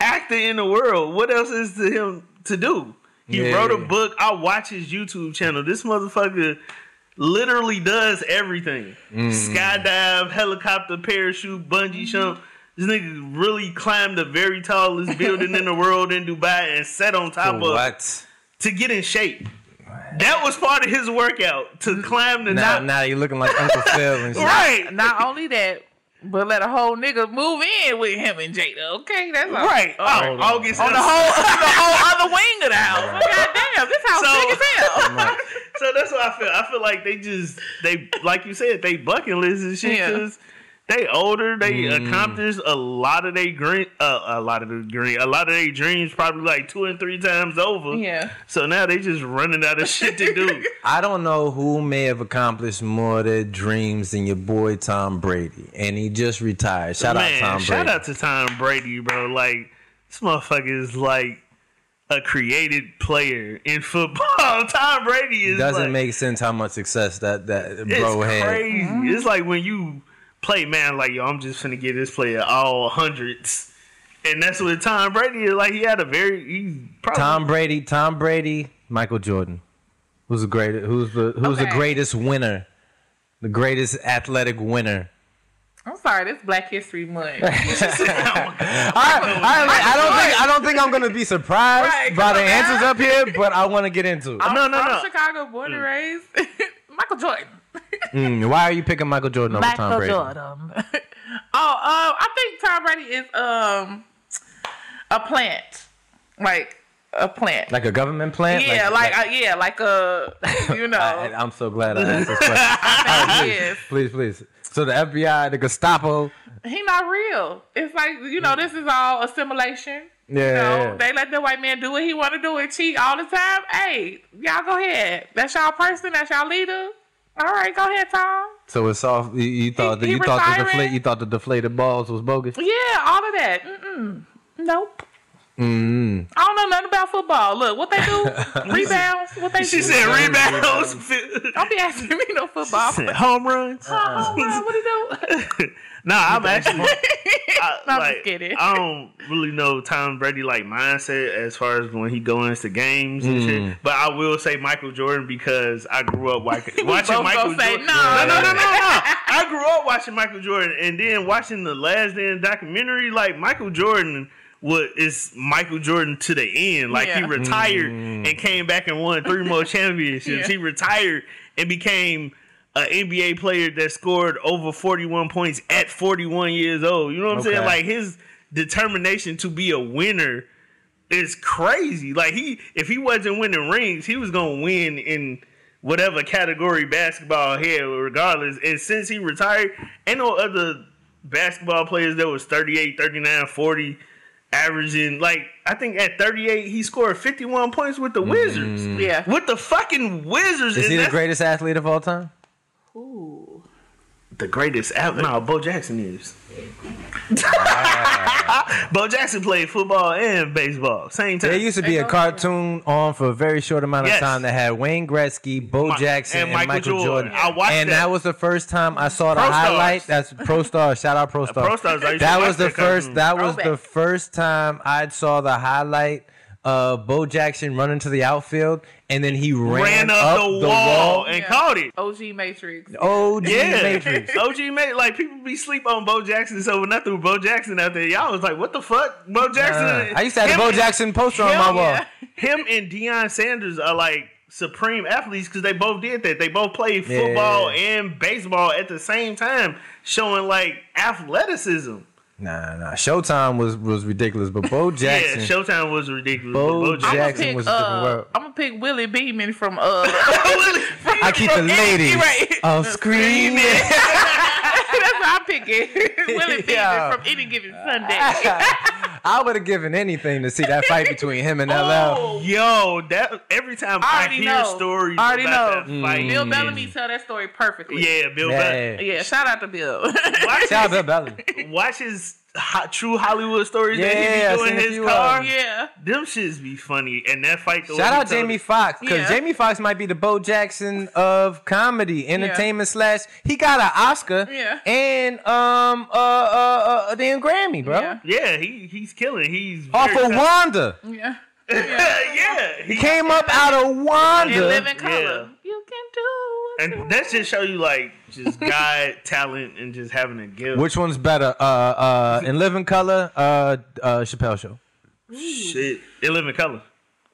actor in the world. What else is to him to do? He Yeah. wrote a book. I watch his YouTube channel. This motherfucker literally does everything. Mm. Skydive, helicopter, parachute, bungee jump. This nigga really climbed the very tallest building in the [laughs] world in Dubai and sat on top of What? to get in shape. That was part of his workout to climb the Now, now, now you looking like Uncle [laughs] Phil and shit. right, Not only that, but let a whole nigga move in with him and Jada. Okay, that's all. right. Oh, Oh, August on the whole, the whole other wing of the house. God damn, this house So- big as hell. [laughs] So that's what I feel. I feel like they just they like you said they bucket list and shit Yeah. Because they older. They Mm. accomplished a lot of their green, uh, a lot of the green, a lot of their dreams probably like two and three times over. Yeah. So now they just running out of shit to do. [laughs] I don't know who may have accomplished more of their dreams than your boy Tom Brady, and he just retired. Shout Man, out Tom Brady. shout out to Tom Brady, bro. Like this motherfucker is like a created player in football. [laughs] Tom Brady is Doesn't like, make sense how much success that that it's bro had. crazy. It's like when you play man, like yo, I'm just finna give this player all hundreds, and that's what Tom Brady is. Like he had a very he's probably Tom Brady, Tom Brady, Michael Jordan. Who's the greatest? Who's the Who's the greatest winner? The greatest athletic winner. I'm sorry, this Black History Month. [laughs] [laughs] I, I, I don't think I don't think I'm gonna be surprised Right, by the on answers up here, but I want to get into it. I'm No, no, from no. Chicago, born and mm. raised. [laughs] Michael Jordan. Mm, why are you picking Michael Jordan over Tom Brady? Jordan. [laughs] oh, um, I think Tom Brady is um a plant, like a plant. Like a government plant? yeah, like, uh, yeah, like a [laughs] you know. I, I'm so glad I asked this question. [laughs] I he is. please, please. So the FBI, the Gestapo, He not real. It's like you know, this is all assimilation. yeah, You know, yeah. they let the white man do what he want to do and cheat all the time. Hey, y'all go ahead. That's y'all person. That's y'all leader. All right, go ahead, Tom. So it's soft. You, you thought He- you thought the retiring? deflate, you thought the deflated balls was bogus. Yeah, all of that. Mm-mm. Nope. Mm. I don't know nothing about football. Look, what they do? [laughs] Rebounds. What they She do? said rebounds. [laughs] Don't be asking me no football. home runs. Oh, man, [laughs] what he do? Nah, I'm actually. I, I'm like, just kidding. I don't really know Tom Brady like mindset as far as when he go into games and Mm. shit. But I will say Michael Jordan because I grew up watching, watching Michael gonna say Jordan. no. no, no, no, no, no. I grew up watching Michael Jordan and then watching the Last Dance documentary. Like Michael Jordan was is Michael Jordan to the end. Like he Yeah. retired mm. and came back and won three more [laughs] championships. Yeah. He retired and became an NBA player that scored over 41 points at 41 years old. You know what I'm saying? Like his determination to be a winner is crazy. Like he if he wasn't winning rings, he was going to win in whatever category basketball had regardless. And since he retired, ain't no other basketball players that was 38, 39, 40 averaging like I think at 38 he scored 51 points with the Wizards. Mm. Yeah. With the fucking Wizards. Is he the greatest athlete of all time? Ooh. the greatest athlete? No, Bo Jackson is. [laughs] Bo Jackson played football and baseball same time. There used to be a cartoon on for a very short amount of Yes. time that had Wayne Gretzky, Bo Mi- Jackson, and, Michael, Jordan. I watched and that. that. was the first time I saw the Pro Stars. highlight. That's Pro Star. Shout out Pro Star. [laughs] Pro Stars, I used to That was the first. cartoon. That was the first time I saw the highlight of Bo Jackson running to the outfield, and then he ran, ran up, the, wall and Yeah. caught it. OG Matrix. OG Yeah, Matrix. [laughs] OG made like people be sleep on Bo Jackson, so when I threw Bo Jackson out there, y'all was like, "What the fuck, Bo Jackson?" Uh, I used to have the Him- Bo Jackson poster on him- my wall. Yeah. [laughs] Him and Deion Sanders are like supreme athletes because they both did that. They both played Yeah. football and baseball at the same time, showing like athleticism. Nah, nah. Showtime was was ridiculous, but Bo [laughs] Jackson. Yeah, Showtime was ridiculous. Bo Bo I'm Jackson. gonna pick. was a different Uh, world. I'm gonna pick Willie Beamen from uh. [laughs] [laughs] I keep the from ladies Right. on screen. That's what I'm picking. [laughs] Willie Beamen [laughs] Yeah. from any given Sunday. [laughs] I would have given anything to see that fight between him and LL. Oh, Yo, that every time I I, hear know. stories I already about know. that mm. fight, Bill Bellamy tell that story perfectly. yeah, Bill Yeah. Bellamy. Yeah, shout out to Bill. Watch, Shout out his, to Belly. watch his hot, true Hollywood stories Yeah, that he I be doing in his few car. of yeah. Them shits be funny, and that fight. the Shout out Jamie it- Foxx because Yeah. Jamie Foxx might be the Bo Jackson of comedy, entertainment slash. He got an Oscar Yeah. and um uh uh, uh a damn Grammy, bro. Yeah. Yeah, he he's killing. He's Off of. Wanda. [laughs] Yeah. yeah, He came up out of And You live in color. Yeah. You can do And that just show you like just [laughs] God talent and just having a gift. Which one's better? Uh, uh, in Living Color, uh, uh, Chappelle Show. shit? in Living color.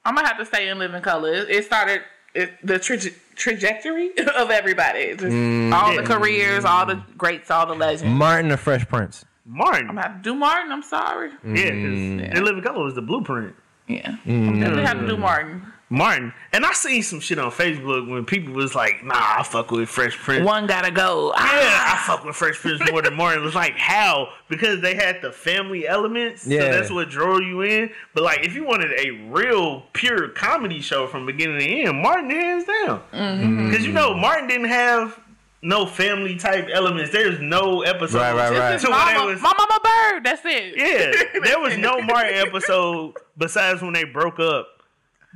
I'm gonna have to stay in living color. It, it started it, the traje- trajectory [laughs] of everybody. It's Just all Yeah. the careers, all the greats, all the legends. Martin the Fresh Prince. Martin. I'm gonna have to do Martin. I'm sorry. Yeah, because they live in color was the blueprint. Yeah, I'm definitely have to do Martin. Martin. And I seen some shit on Facebook when people was like, nah, I fuck with Fresh Prince. One gotta go. Yeah, Ah, I fuck with Fresh Prince more than Martin. It was like how because they had the family elements, so Yeah. that's what drew you in. But like, if you wanted a real pure comedy show from beginning to end, Martin hands down. Mm-hmm. Because you know Martin didn't have no family type elements. There's no episode. Right, right, right. This So is when they mama, was- my mama bird. That's it. Yeah, there was no [laughs] Martin episode besides when they broke up.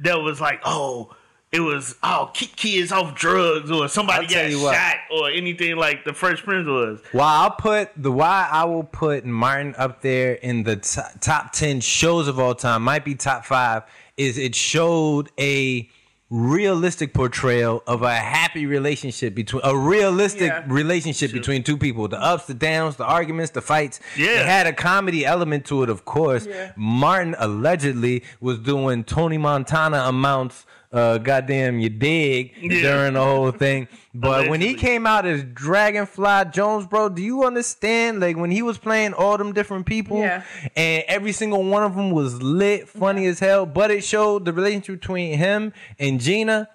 That was like, oh, it was oh, keep kids off drugs or somebody got you what. shot or anything like the Fresh Prince was. Why I'll put the why I will put Martin up there in the t- top ten shows of all time, might be top five, is it showed a realistic portrayal of a happy relationship between a realistic Yeah. relationship between two people. The ups, the downs, the arguments, the fights. Yeah. It had a comedy element to it, of course. Yeah. Martin allegedly was doing Tony Montana amounts. Uh, goddamn, you dig Yeah. during the whole thing. But when he came out as Dragonfly Jones, bro, do you understand? Like when he was playing all them different people, Yeah. and every single one of them was lit, funny as hell. But it showed the relationship between him and Gina.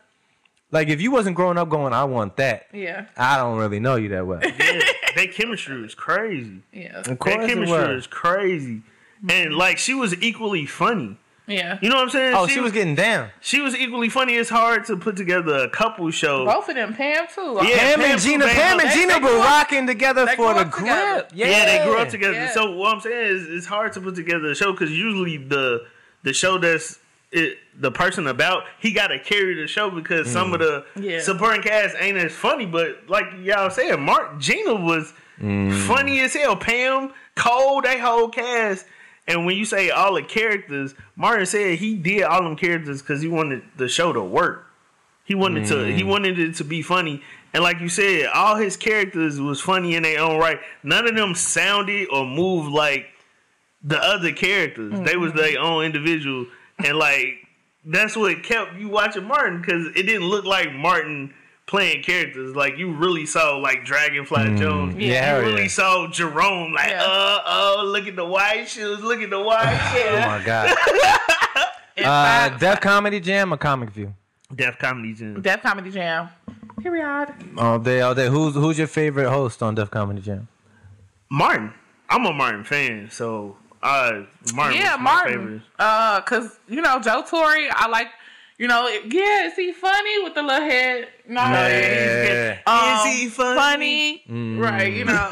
Like if you wasn't growing up going, I want that. Yeah. I don't really know you that well. [laughs] Yeah, their chemistry was crazy. Yeah. Of Their course it chemistry was. was crazy, and like she was equally funny. Yeah. You know what I'm saying? Oh, she was getting down. she was equally funny. It's hard to put together a couple show. Both of them, Pam too. Yeah. Pam Pam and Gina, Pam, Pam and they- Gina they were up- rocking together for the up together. grip. Yeah, they grew up together. Yeah. So what I'm saying is, it's hard to put together a show because usually the the show that's it, the person about he got to carry the show because some of the mm. Yeah. supporting cast ain't as funny. But like y'all saying, Mark Gina was mm. funny as hell. Pam, Cole, they whole cast. And when you say all the characters, Martin said he did all them characters because he wanted the show to work. He wanted to he mm. wanted it to be funny. And like you said, all his characters was funny in their own right. None of them sounded or moved like the other characters. They was mm-hmm. their own individual. And like that's what kept you watching Martin because it didn't look like Martin playing characters. Like you really saw like Dragonfly Jones. Mm. Yeah, you really yeah. saw Jerome like, Yeah. uh oh, look at the white shoes, look at the white shoes. Oh my god. [laughs] And Uh, five- Def Comedy Jam or Comic View? Def Comedy Jam. Def Comedy Jam. Period. All day, all day. Who's who's your favorite host on Def Comedy Jam? Martin. I'm a Martin fan, so uh Martin Yeah, was my Martin. favorite. Uh, cause you know Joe Torry, I like. You know, yeah, is he funny with the little head? No, Yeah. um, Is he funny? Mm. Right, you know.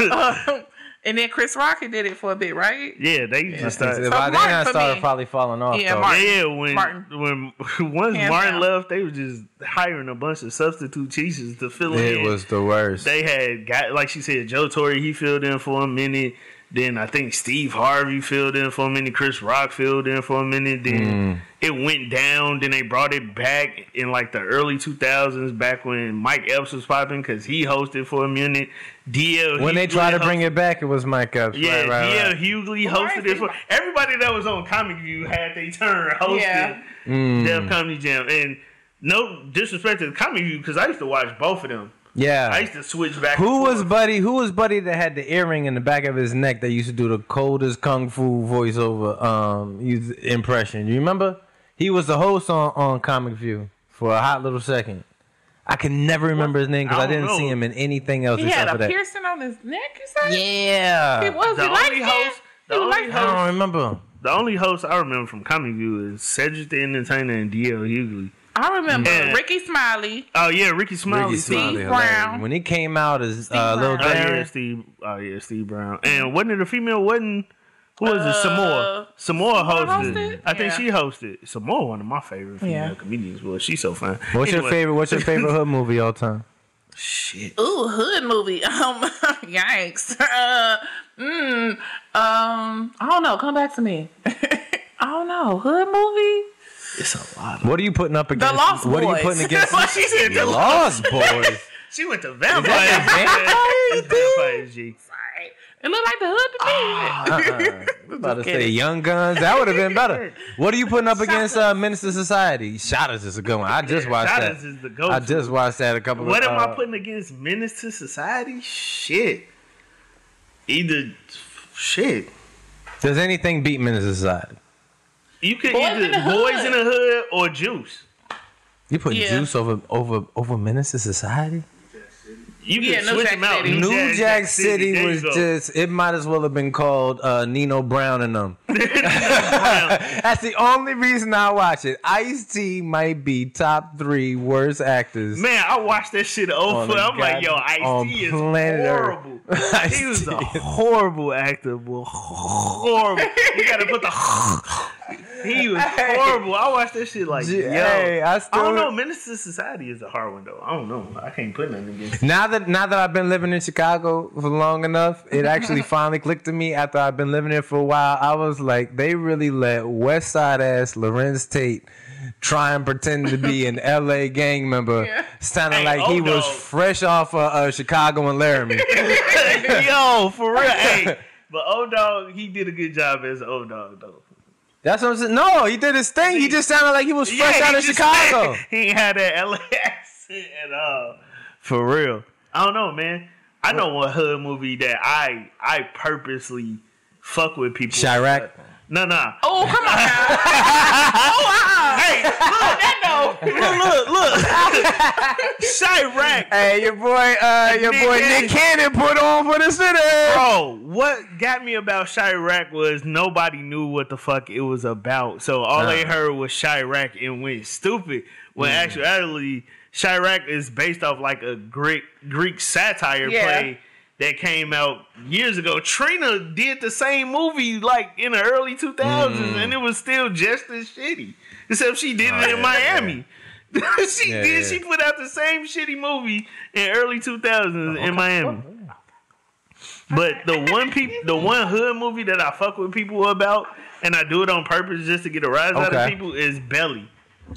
[laughs] and then Chris Rock did it for a bit, right? Yeah, they just By started. then I Martin started me. probably falling off. Yeah. Martin. Yeah, when Martin. when [laughs] once Hands Martin down. left, they were just hiring a bunch of substitute teachers to fill It in. It was the worst. they had got like she said, Joe Torry. He filled in for a minute. Then I think Steve Harvey filled in for a minute. Chris Rock filled in for a minute. Mm. Then it went down. Then they brought it back in like the early 2000s, back when Mike Epps was popping because he hosted for a minute. DL when they Hughley tried to hosted- bring it back, it was Mike Epps. yeah, right, right, DL right. Hughley hosted it for everybody that was on Comic View had their turn hosted Yeah. Mm. Def Comedy Jam. And no disrespect to the Comic View because I used to watch both of them. I Yeah. used to switch back. Who and was. Buddy? Who was Buddy that had the earring in the back of his neck that used to do the coldest kung fu voiceover um impression? You remember? He was the host on, on Comic View for a hot little second. I can never remember his name because I, I don't didn't see him in anything else He except had for a that. piercing on his neck. You said? Yeah. He was. The he like only host- the He was only like I don't remember. The only host I remember from Comic View is Cedric the Entertainer and DL Hughley. I remember Yeah. Rickey Smiley. Oh yeah, Rickey Smiley. Ricky Steve Smiley, Brown. hilarious. When he came out as Steve uh, Lil Brown. Oh yeah, Steve. Oh yeah, Steve Brown. And wasn't it a female? wasn't who was it? Uh, Sommore. Sommore hosted. hosted? I think Yeah. she hosted. Sommore, one of my favorite female Yeah. comedians. Well, she's so fine. what's your favorite? What's your favorite hood [laughs] movie all time? Shit. Ooh, hood movie. [laughs] Um, [laughs] yikes. Uh, mm, um, I don't know. Come back to me. I don't know. Hood movie. It's a lot. Of What are you putting up against? The Lost what are you Boys. putting against? What [laughs] she said, the The Lost Boys. she went to Vampire. that Vampire G. Sorry. It looked like the hood to me. Uh-uh. I was [laughs] about to say. Young Guns. That would have been better. [laughs] What are you putting up against uh, Menace to Society? Shottas is a good one. I just watched Shottas that. is the go. I just watched that a couple. Of. What of, am uh, I putting against Menace to Society? Shit. Either shit. Does anything beat Menace to Society? You could Boys either in the Boys in the Hood or Juice. You put Yeah. Juice over over over Menace to Society? You Yeah, can New switch Jack them out. City. New Jack City There you was just. It might as well have been called uh, Nino Brown and them. [laughs] [laughs] That's the only reason I watch it. Ice T might be top three worst actors. Man, I watched that shit On over. I'm like, yo, Ice T is planet Earth. horrible. [laughs] Ice-T he was a horrible actor, boy. Horrible. You gotta put the. He was [laughs] horrible. I watched that shit like, yo. Hey, I I don't know. Menace to Society is a hard one though. I don't know. I can't put nothing against. it. Now that now that I've been living in Chicago for long enough, it actually [laughs] finally clicked to me after I've been living there for a while. I was like, they really let West Side ass Larenz Tate try and pretend to be [laughs] an LA gang member, Yeah. sounding Hey, like he oh, was fresh off of uh, Chicago and Laramie. yo, for real. Hey, but old dog, he did a good job as old dog though. That's what I'm saying. No, he did his thing. He just sounded like he was fresh he out of Chicago. [laughs] He ain't had that LA accent at all. Uh, For real. I don't know, man. I know one hood movie that I I purposely fuck with people. Chi-Raq. No, no. Oh, come on [laughs] oh, wow. Hey, look at that no. look, look, look. [laughs] Chi-Raq. Hey, your boy, uh, your Nick boy Cannon. Nick Cannon put on for the city. Bro, what got me about Chi-Raq was nobody knew what the fuck it was about. So all they heard was Chi-Raq and went stupid. When Mm. actually, Chi-Raq is based off like a Greek Greek satire Yeah. play that came out years ago. Trina did the same movie like in the early 2000s, and it was still just as shitty. Except she did Mm. Oh, it in yeah, Miami. [laughs] she Yeah, did. yeah. She put out the same shitty movie in early 2000s in Miami. But the one peop- the one hood movie that I fuck with people about, and I do it on purpose just to get a rise out of people, is Belly.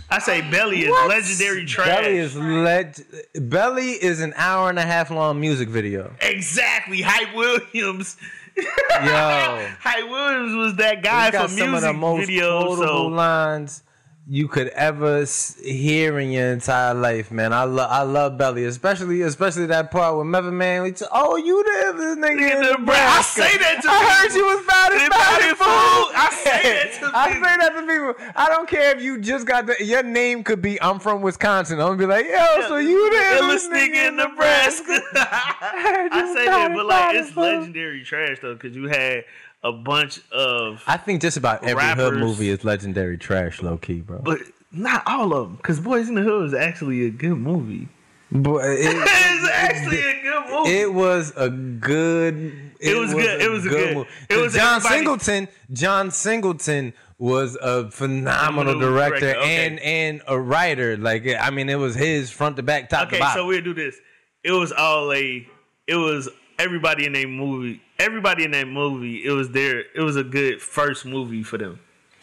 I say Belly is What? legendary trash. Belly is leg- Belly is an hour and a half long music video. exactly Hype Williams. Yo, [laughs] Hype Williams was that guy He's got for some of music the most videos. quotable So lines you could ever hear in your entire life, man. I love I love Belly, especially especially that part with Method Man. He said, "Oh, you the this nigga in I Nebraska." say that to I people. heard you was bad as bad bad as as fool. I say that to I people. say that to people. I don't care if you just got the your name could be I'm from Wisconsin. I'm gonna be like, yo, so you the illest nigga in Nebraska. [laughs] I say that, but like it's legendary trash though, because you had a bunch of, I think just about every hood movie is legendary trash, low key, bro. but not all of them, because Boys in the Hood is actually a good movie. Boy, it, [laughs] it's actually a good movie. it was a good. It was good. It was a good- movie. it was John everybody- Singleton. John Singleton was a phenomenal director, director, okay. and and a writer. Like I mean, it was his front to back, top okay, to bottom. Okay, so we'll do this. It was all a. It was everybody in that movie. Everybody in that movie. It was their. It was a good first movie for them.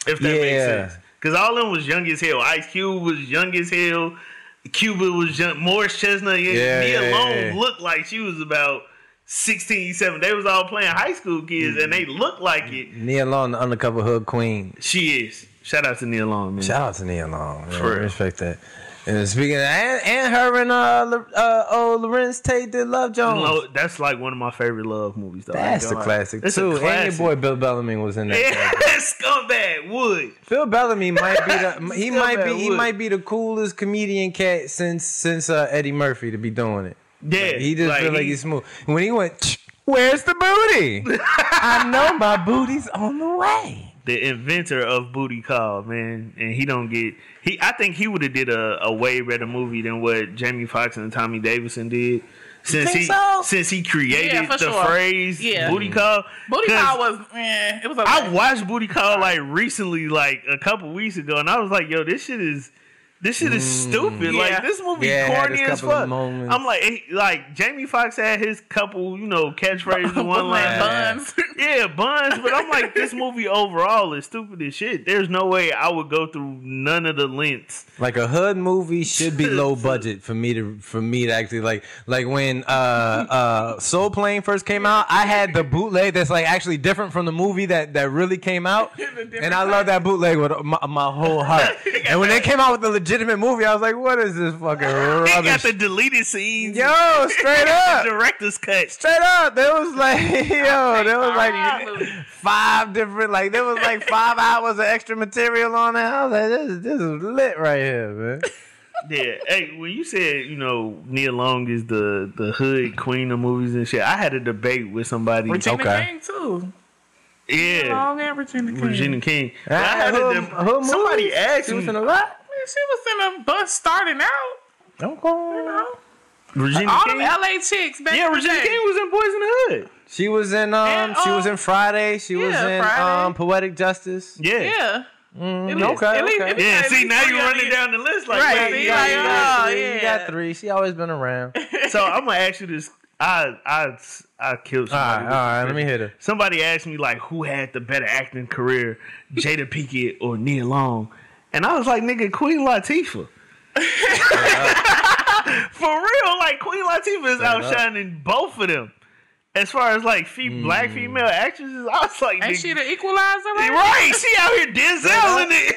If that makes sense. Because all of them was young as hell. Ice Cube was young as hell. Cuba was young. Morris Chestnut. Yeah, Yeah, me yeah, alone yeah. looked like she was about 16, 17. They was all playing high school kids, and they mm. looked like it. Nia Long, the undercover hood queen. She is. Shout out to Nia Long, man. Shout out to Nia Long. Man. For real. Respect that. And speaking of, and, and her and uh, uh oh Larenz Tate did Love Jones. That's like one of my favorite love movies. Though. That's lie. classic It's a too. And classic. your boy Bill Bellamy was in that. Yeah, [laughs] scumbag wood. Bill Bellamy might be the [laughs] he might be bad he might be the coolest comedian cat since since uh, Eddie Murphy to be doing it. Yeah, He just feel like he's smooth. When he went, "Where's the booty?" [laughs] I know my booty's on the way. The inventor of booty call, man, and he don't get he. I think he would have did a, a way better movie than what Jamie Foxx and Tommy Davidson did. Since he so? since he created Yeah, the sure. phrase Yeah. booty call. booty call was, eh, it was okay. I watched Booty Call like recently, like a couple weeks ago, and I was like, "Yo, this shit is This shit is stupid. Yeah. Like this movie Yeah, corny as fuck. I'm like, eh, like Jamie Foxx had his couple, you know, catchphrases, one [laughs] One line. buns. [laughs] Yeah, buns. But I'm like, this movie overall is stupid as shit. There's no way I would go through none of the lengths. Like a hood movie should be low [laughs] budget for me to for me to actually like like when uh uh Soul Plane first came out, I had the bootleg that's like actually different from the movie that that really came out, and I love that bootleg with my, my whole heart. and when they came out with the legitimate movie, I was like, what is this fucking [laughs] They got rubbish? the deleted scenes. Yo, straight [laughs] up. Director's cut. Straight up, there was [laughs] like, yo, there was like five different, like there was like five hours of extra material on there. I was like, this, is- this is lit right here, man. Yeah. Hey, when you said, you know, Nia Long is the the hood queen of movies and shit, I had a debate with somebody. Regina Okay. King too. yeah. Long and Regina King. Regina King. I Ah, had a her- deb- her somebody movies, asked she was me. in a lot. Man, she was in a bus starting out. Okay. You know? Regina All King. them LA chicks back yeah, Regina day. King was in Boys in the Hood. She was in um, And, she was um, in Friday. She was in Friday. um, Poetic Justice. Yeah. Yeah. Mm, At least- okay, at least- okay. Yeah, see now you're running these- down the list like Right, wait, see, you got- oh, you, got three, yeah. you got three. She always been around. [laughs] So I'm gonna ask you this. I I I killed somebody. all with right. this Let me hit her. Somebody asked me like who had the better acting career, Jada Pinkett or Nia Long, and I was like, nigga, Queen Latifah. [laughs] For real, like Queen Latifah is Straight up. outshining both of them. As far as like fe- hmm. black female actresses, I was like, Ain't nigga, she the equalizer? Right? right? She out here Denzel in it.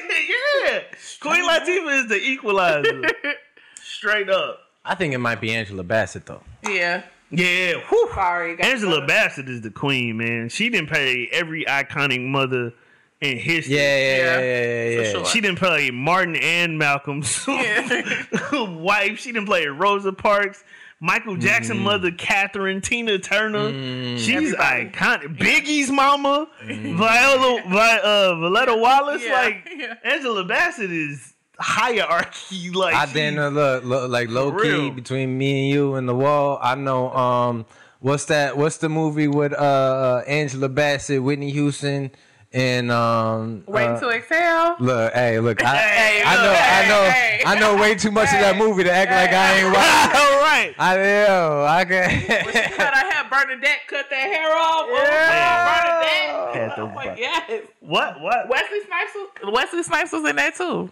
[laughs] yeah, Queen Latifah is the equalizer. [laughs] Straight up. I think it might be Angela Bassett though. Yeah. Yeah, whew. Sorry. got Angela. Bassett is the queen, man. She didn't pay every iconic mother in history. Yeah, yeah, yeah, Yeah, yeah, yeah. for yeah. sure. She didn't play Martin and Malcolm's [laughs] Yeah. [laughs] wife. She didn't play Rosa Parks. Michael Jackson Mm. mother Catherine Tina Turner. She's Everybody. iconic. Biggie's mama, Viola, Vi, uh, Violetta Wallace. Yeah, Like yeah. Angela Bassett is hierarchy. [laughs] Like I she- didn't uh, look, look like low key real. between me and you and the wall. I know um what's that what's the movie with uh Angela Bassett, Whitney Houston and um Waiting uh, to exhale. Look, hey, look, I, [laughs] Hey, I know, look, I know, hey, I know way too much of that movie to act like I ain't [laughs] right. All right. I know, I can. Cut can. her hair. Bernadette cut that hair off. [laughs] Yeah. Oh, Had Bernadette. the- Oh my yes. What? What? Wesley Snipes. Was, Wesley Snipes was in that too.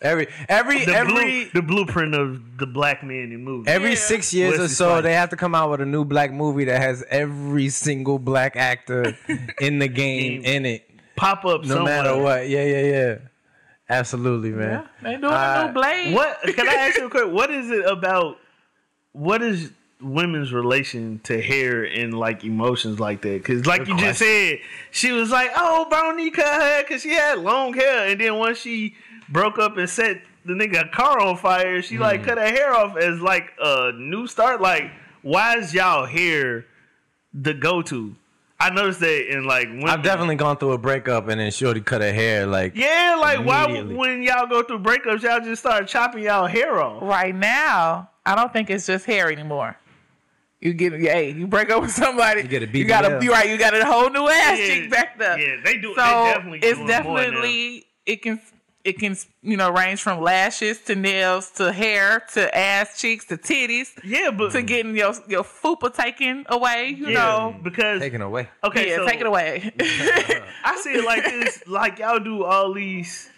every, every, The every, blue, the blueprint of the black man in movies. every Yeah. six years or so, Snipes. they have to come out with a new black movie that has every single black actor in the game in it, Pop up no matter what. Yeah, yeah, yeah. Absolutely, man. Yeah, they doing Uh, a new Blade. What can I ask you a question? What is it about? What is women's relation to hair and like emotions like that? Because like Good you just said, she was like, "Oh, Brownie cut her hair because she had long hair," and then once she broke up and set the nigga car on fire, she like Hmm. cut her hair off as like a new start. Like, why is y'all hair the go to? I noticed that in like women. I've definitely gone through a breakup and then Shorty cut her hair like. Yeah, like why when y'all go through breakups, y'all just start chopping y'all hair off? Right now, I don't think it's just hair anymore. You get, hey, you break up with somebody, You get a You gotta be right. You got a whole new ass Yeah, cheek back up. Yeah, they do. So they definitely it's doing more now. definitely it can it can you know range from lashes to nails to hair to ass cheeks to titties Yeah, but to getting your your fupa taken away. You yeah, know, because Taken away. okay, yeah, so take it away. [laughs] I see it like this: like y'all do all these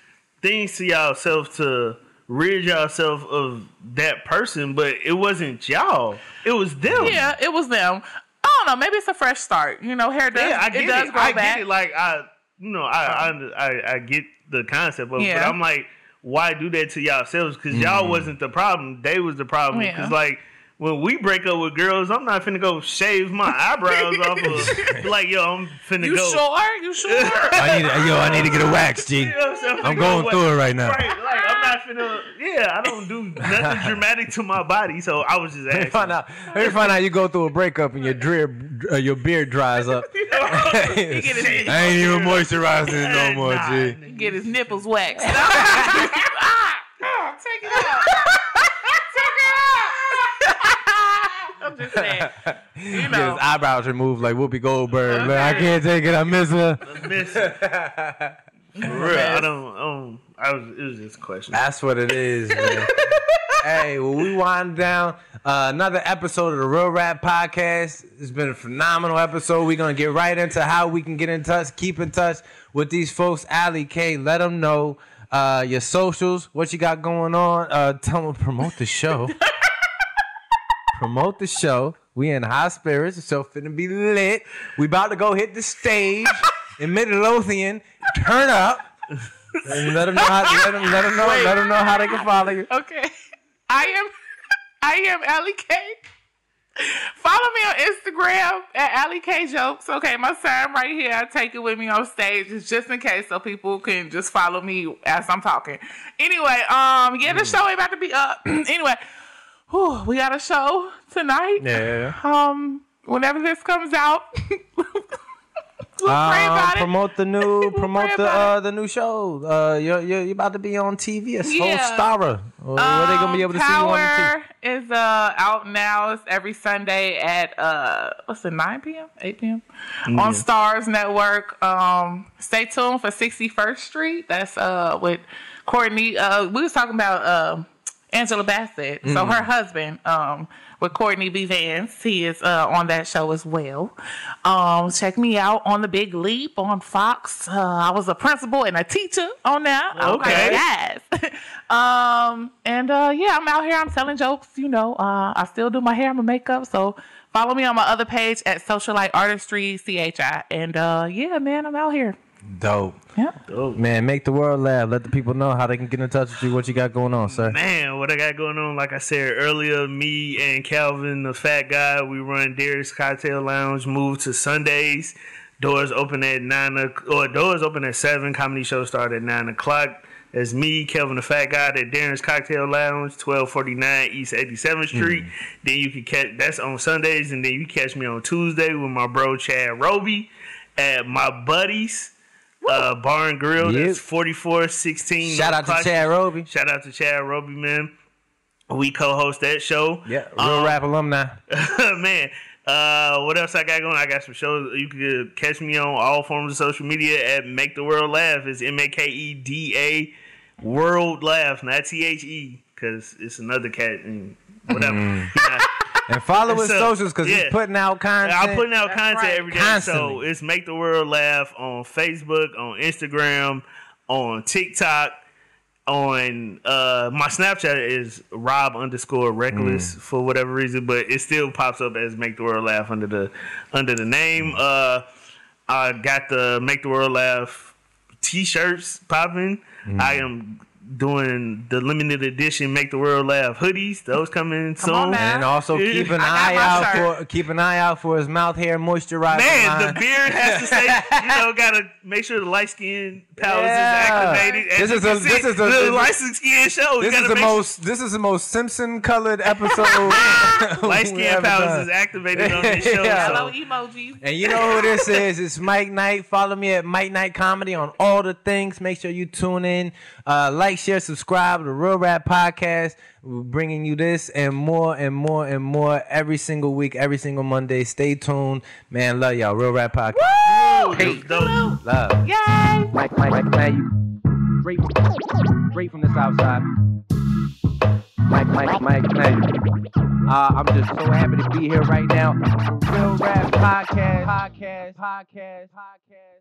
things to yourself to rid yourself of that person, but it wasn't y'all; it was them. yeah, it was them. I don't know. Maybe it's a fresh start. You know, hair does yeah, I get it it. does grow I back. get it. Like I, you know, I, I, I, I get the concept of it, but I'm like, why do that to yourselves? Because y'all mm. wasn't the problem; they was the problem. Yeah. Because like. When we break up with girls, I'm not finna go shave my eyebrows off of [laughs] like yo, I'm finna you go. sure? You sure? I need, yo, I need to get a wax, G. [laughs] You know I'm. I'm going through it right now. Right, like I'm not finna. Yeah, I don't do nothing [laughs] dramatic to my body, so I was just Let me asking. find out. Let me find out you go through a breakup and your drear, uh, your beard dries up. [laughs] [laughs] I ain't even moisturizing it no more, Nah, G. get his nipples waxed. ah, oh, take it out. take it out. I'm just saying. You Get know. his eyebrows removed like Whoopi Goldberg. Look, I can't take it. I miss her. Miss it. For real, I don't. Um, I was. It was just a question. That's what it is, man. [laughs] hey, well, we wind down uh, another episode of the Real Rap Podcast. It's been a phenomenal episode. We're gonna get right into how we can get in touch, keep in touch with these folks. Allie Kay, let them know uh, your socials, what you got going on. Uh, tell them promote the show. [laughs] promote the show. We in high spirits. Show finna be lit. We about to go hit the stage [laughs] in Midlothian. Turn up. Let them know how. Let them, let them know. Let them know how they can follow you. Okay. I am [laughs] I am Allie Kay. Follow me on Instagram at Allie Kay Jokes. Okay, my sign right here. I take it with me on stage. It's just in case so people can just follow me as I'm talking. Anyway, um, yeah, the show ain't about to be up. [clears throat] anyway, whew, we got a show tonight. Yeah. Um, whenever this comes out, [laughs] we'll Uh, promote the new, [laughs] We'll promote the uh, the new show. Uh, you're, you're you're about to be on TV as Yeah. starrer. Or Where they gonna be able to see you on the TV? Power is uh out now. It's every Sunday at uh what's it 9 p.m. 8 p.m. on Starz Network. Um, stay tuned for 61st Street. That's uh with Courtney. Uh, we was talking about uh, Angela Bassett. So Mm-hmm. her husband um with Courtney B. Vance. He is uh, on that show as well. Um, check me out on the Big Leap on Fox. Uh, I was a principal and a teacher on that. Okay. yes. [laughs] um, and uh, yeah, I'm out here. I'm telling jokes. You know, uh, I still do my hair and my makeup. So follow me on my other page at Socialite Artistry CHI. And uh, yeah, man, I'm out here. Dope. Yeah. Man, make the world laugh. Let the people know how they can get in touch with you. What you got going on, sir? Man, what I got going on, like I said earlier, me and Calvin, the fat guy, we run Darius Cocktail Lounge, move to Sundays. Doors open at nine o- or doors open at seven. Comedy show start at nine o'clock. That's me, Kelvin the Fat Guy, at Darren's Cocktail Lounge, twelve forty nine East Eighty Seventh Street. Mm. Then you can catch that's on Sundays, and then you catch me on Tuesday with my bro Chad Roby at my buddies uh, Bar and Grill. Yep. That's forty four sixteen. Shout out to Chad Roby. Shout out to Chad Roby, man. We co-host that show. Yeah, real Um, rap alumni. [laughs] man. Uh, what else I got going? I got some shows. You can catch me on all forms of social media at Make the World Laugh. It's M A K E D A World Laugh, not T H E, because it's another cat and whatever. Mm. He not- And follow his so, socials because he's putting out content. I'm putting out That's content right. every day. So it's Make the World Laugh on Facebook, on Instagram, on TikTok, on uh my Snapchat is Rob underscore reckless Mm. for whatever reason, but it still pops up as Make the World Laugh under the under the name. Uh I got the Make the World Laugh t-shirts popping. Mm. I am doing the limited edition Make the World Laugh hoodies. Those coming soon. on, and also keep an eye out shirt. for keep an eye out for his mouth hair moisturizer. Man, line. the beard has to stay. You know, [laughs] gotta make sure the light skin palace Yeah. is activated. As This is can a- see, this is a- the this is- light skin show. This is the make most this is the most Simpson colored episode. sure [laughs] [laughs] light skin ever palace done. is activated on this show. Yeah. Hello So. emojis. And you know who this is? It's Mike Knight. Follow me at Mike Knight Comedy on all the things. Make sure you tune in. Uh, like, share, subscribe to the Real Rap Podcast. We're bringing you this and more and more and more every single week, every single Monday. Stay tuned. Man, love y'all. Real Rap Podcast. Hey. Love. Yay! Mike, Mike, Mike, man, you straight, straight from the south side. Mike, Mike, Mike, man. Uh, I'm just so happy to be here right now. Real Rap Podcast. Podcast. Podcast. Podcast. Podcast.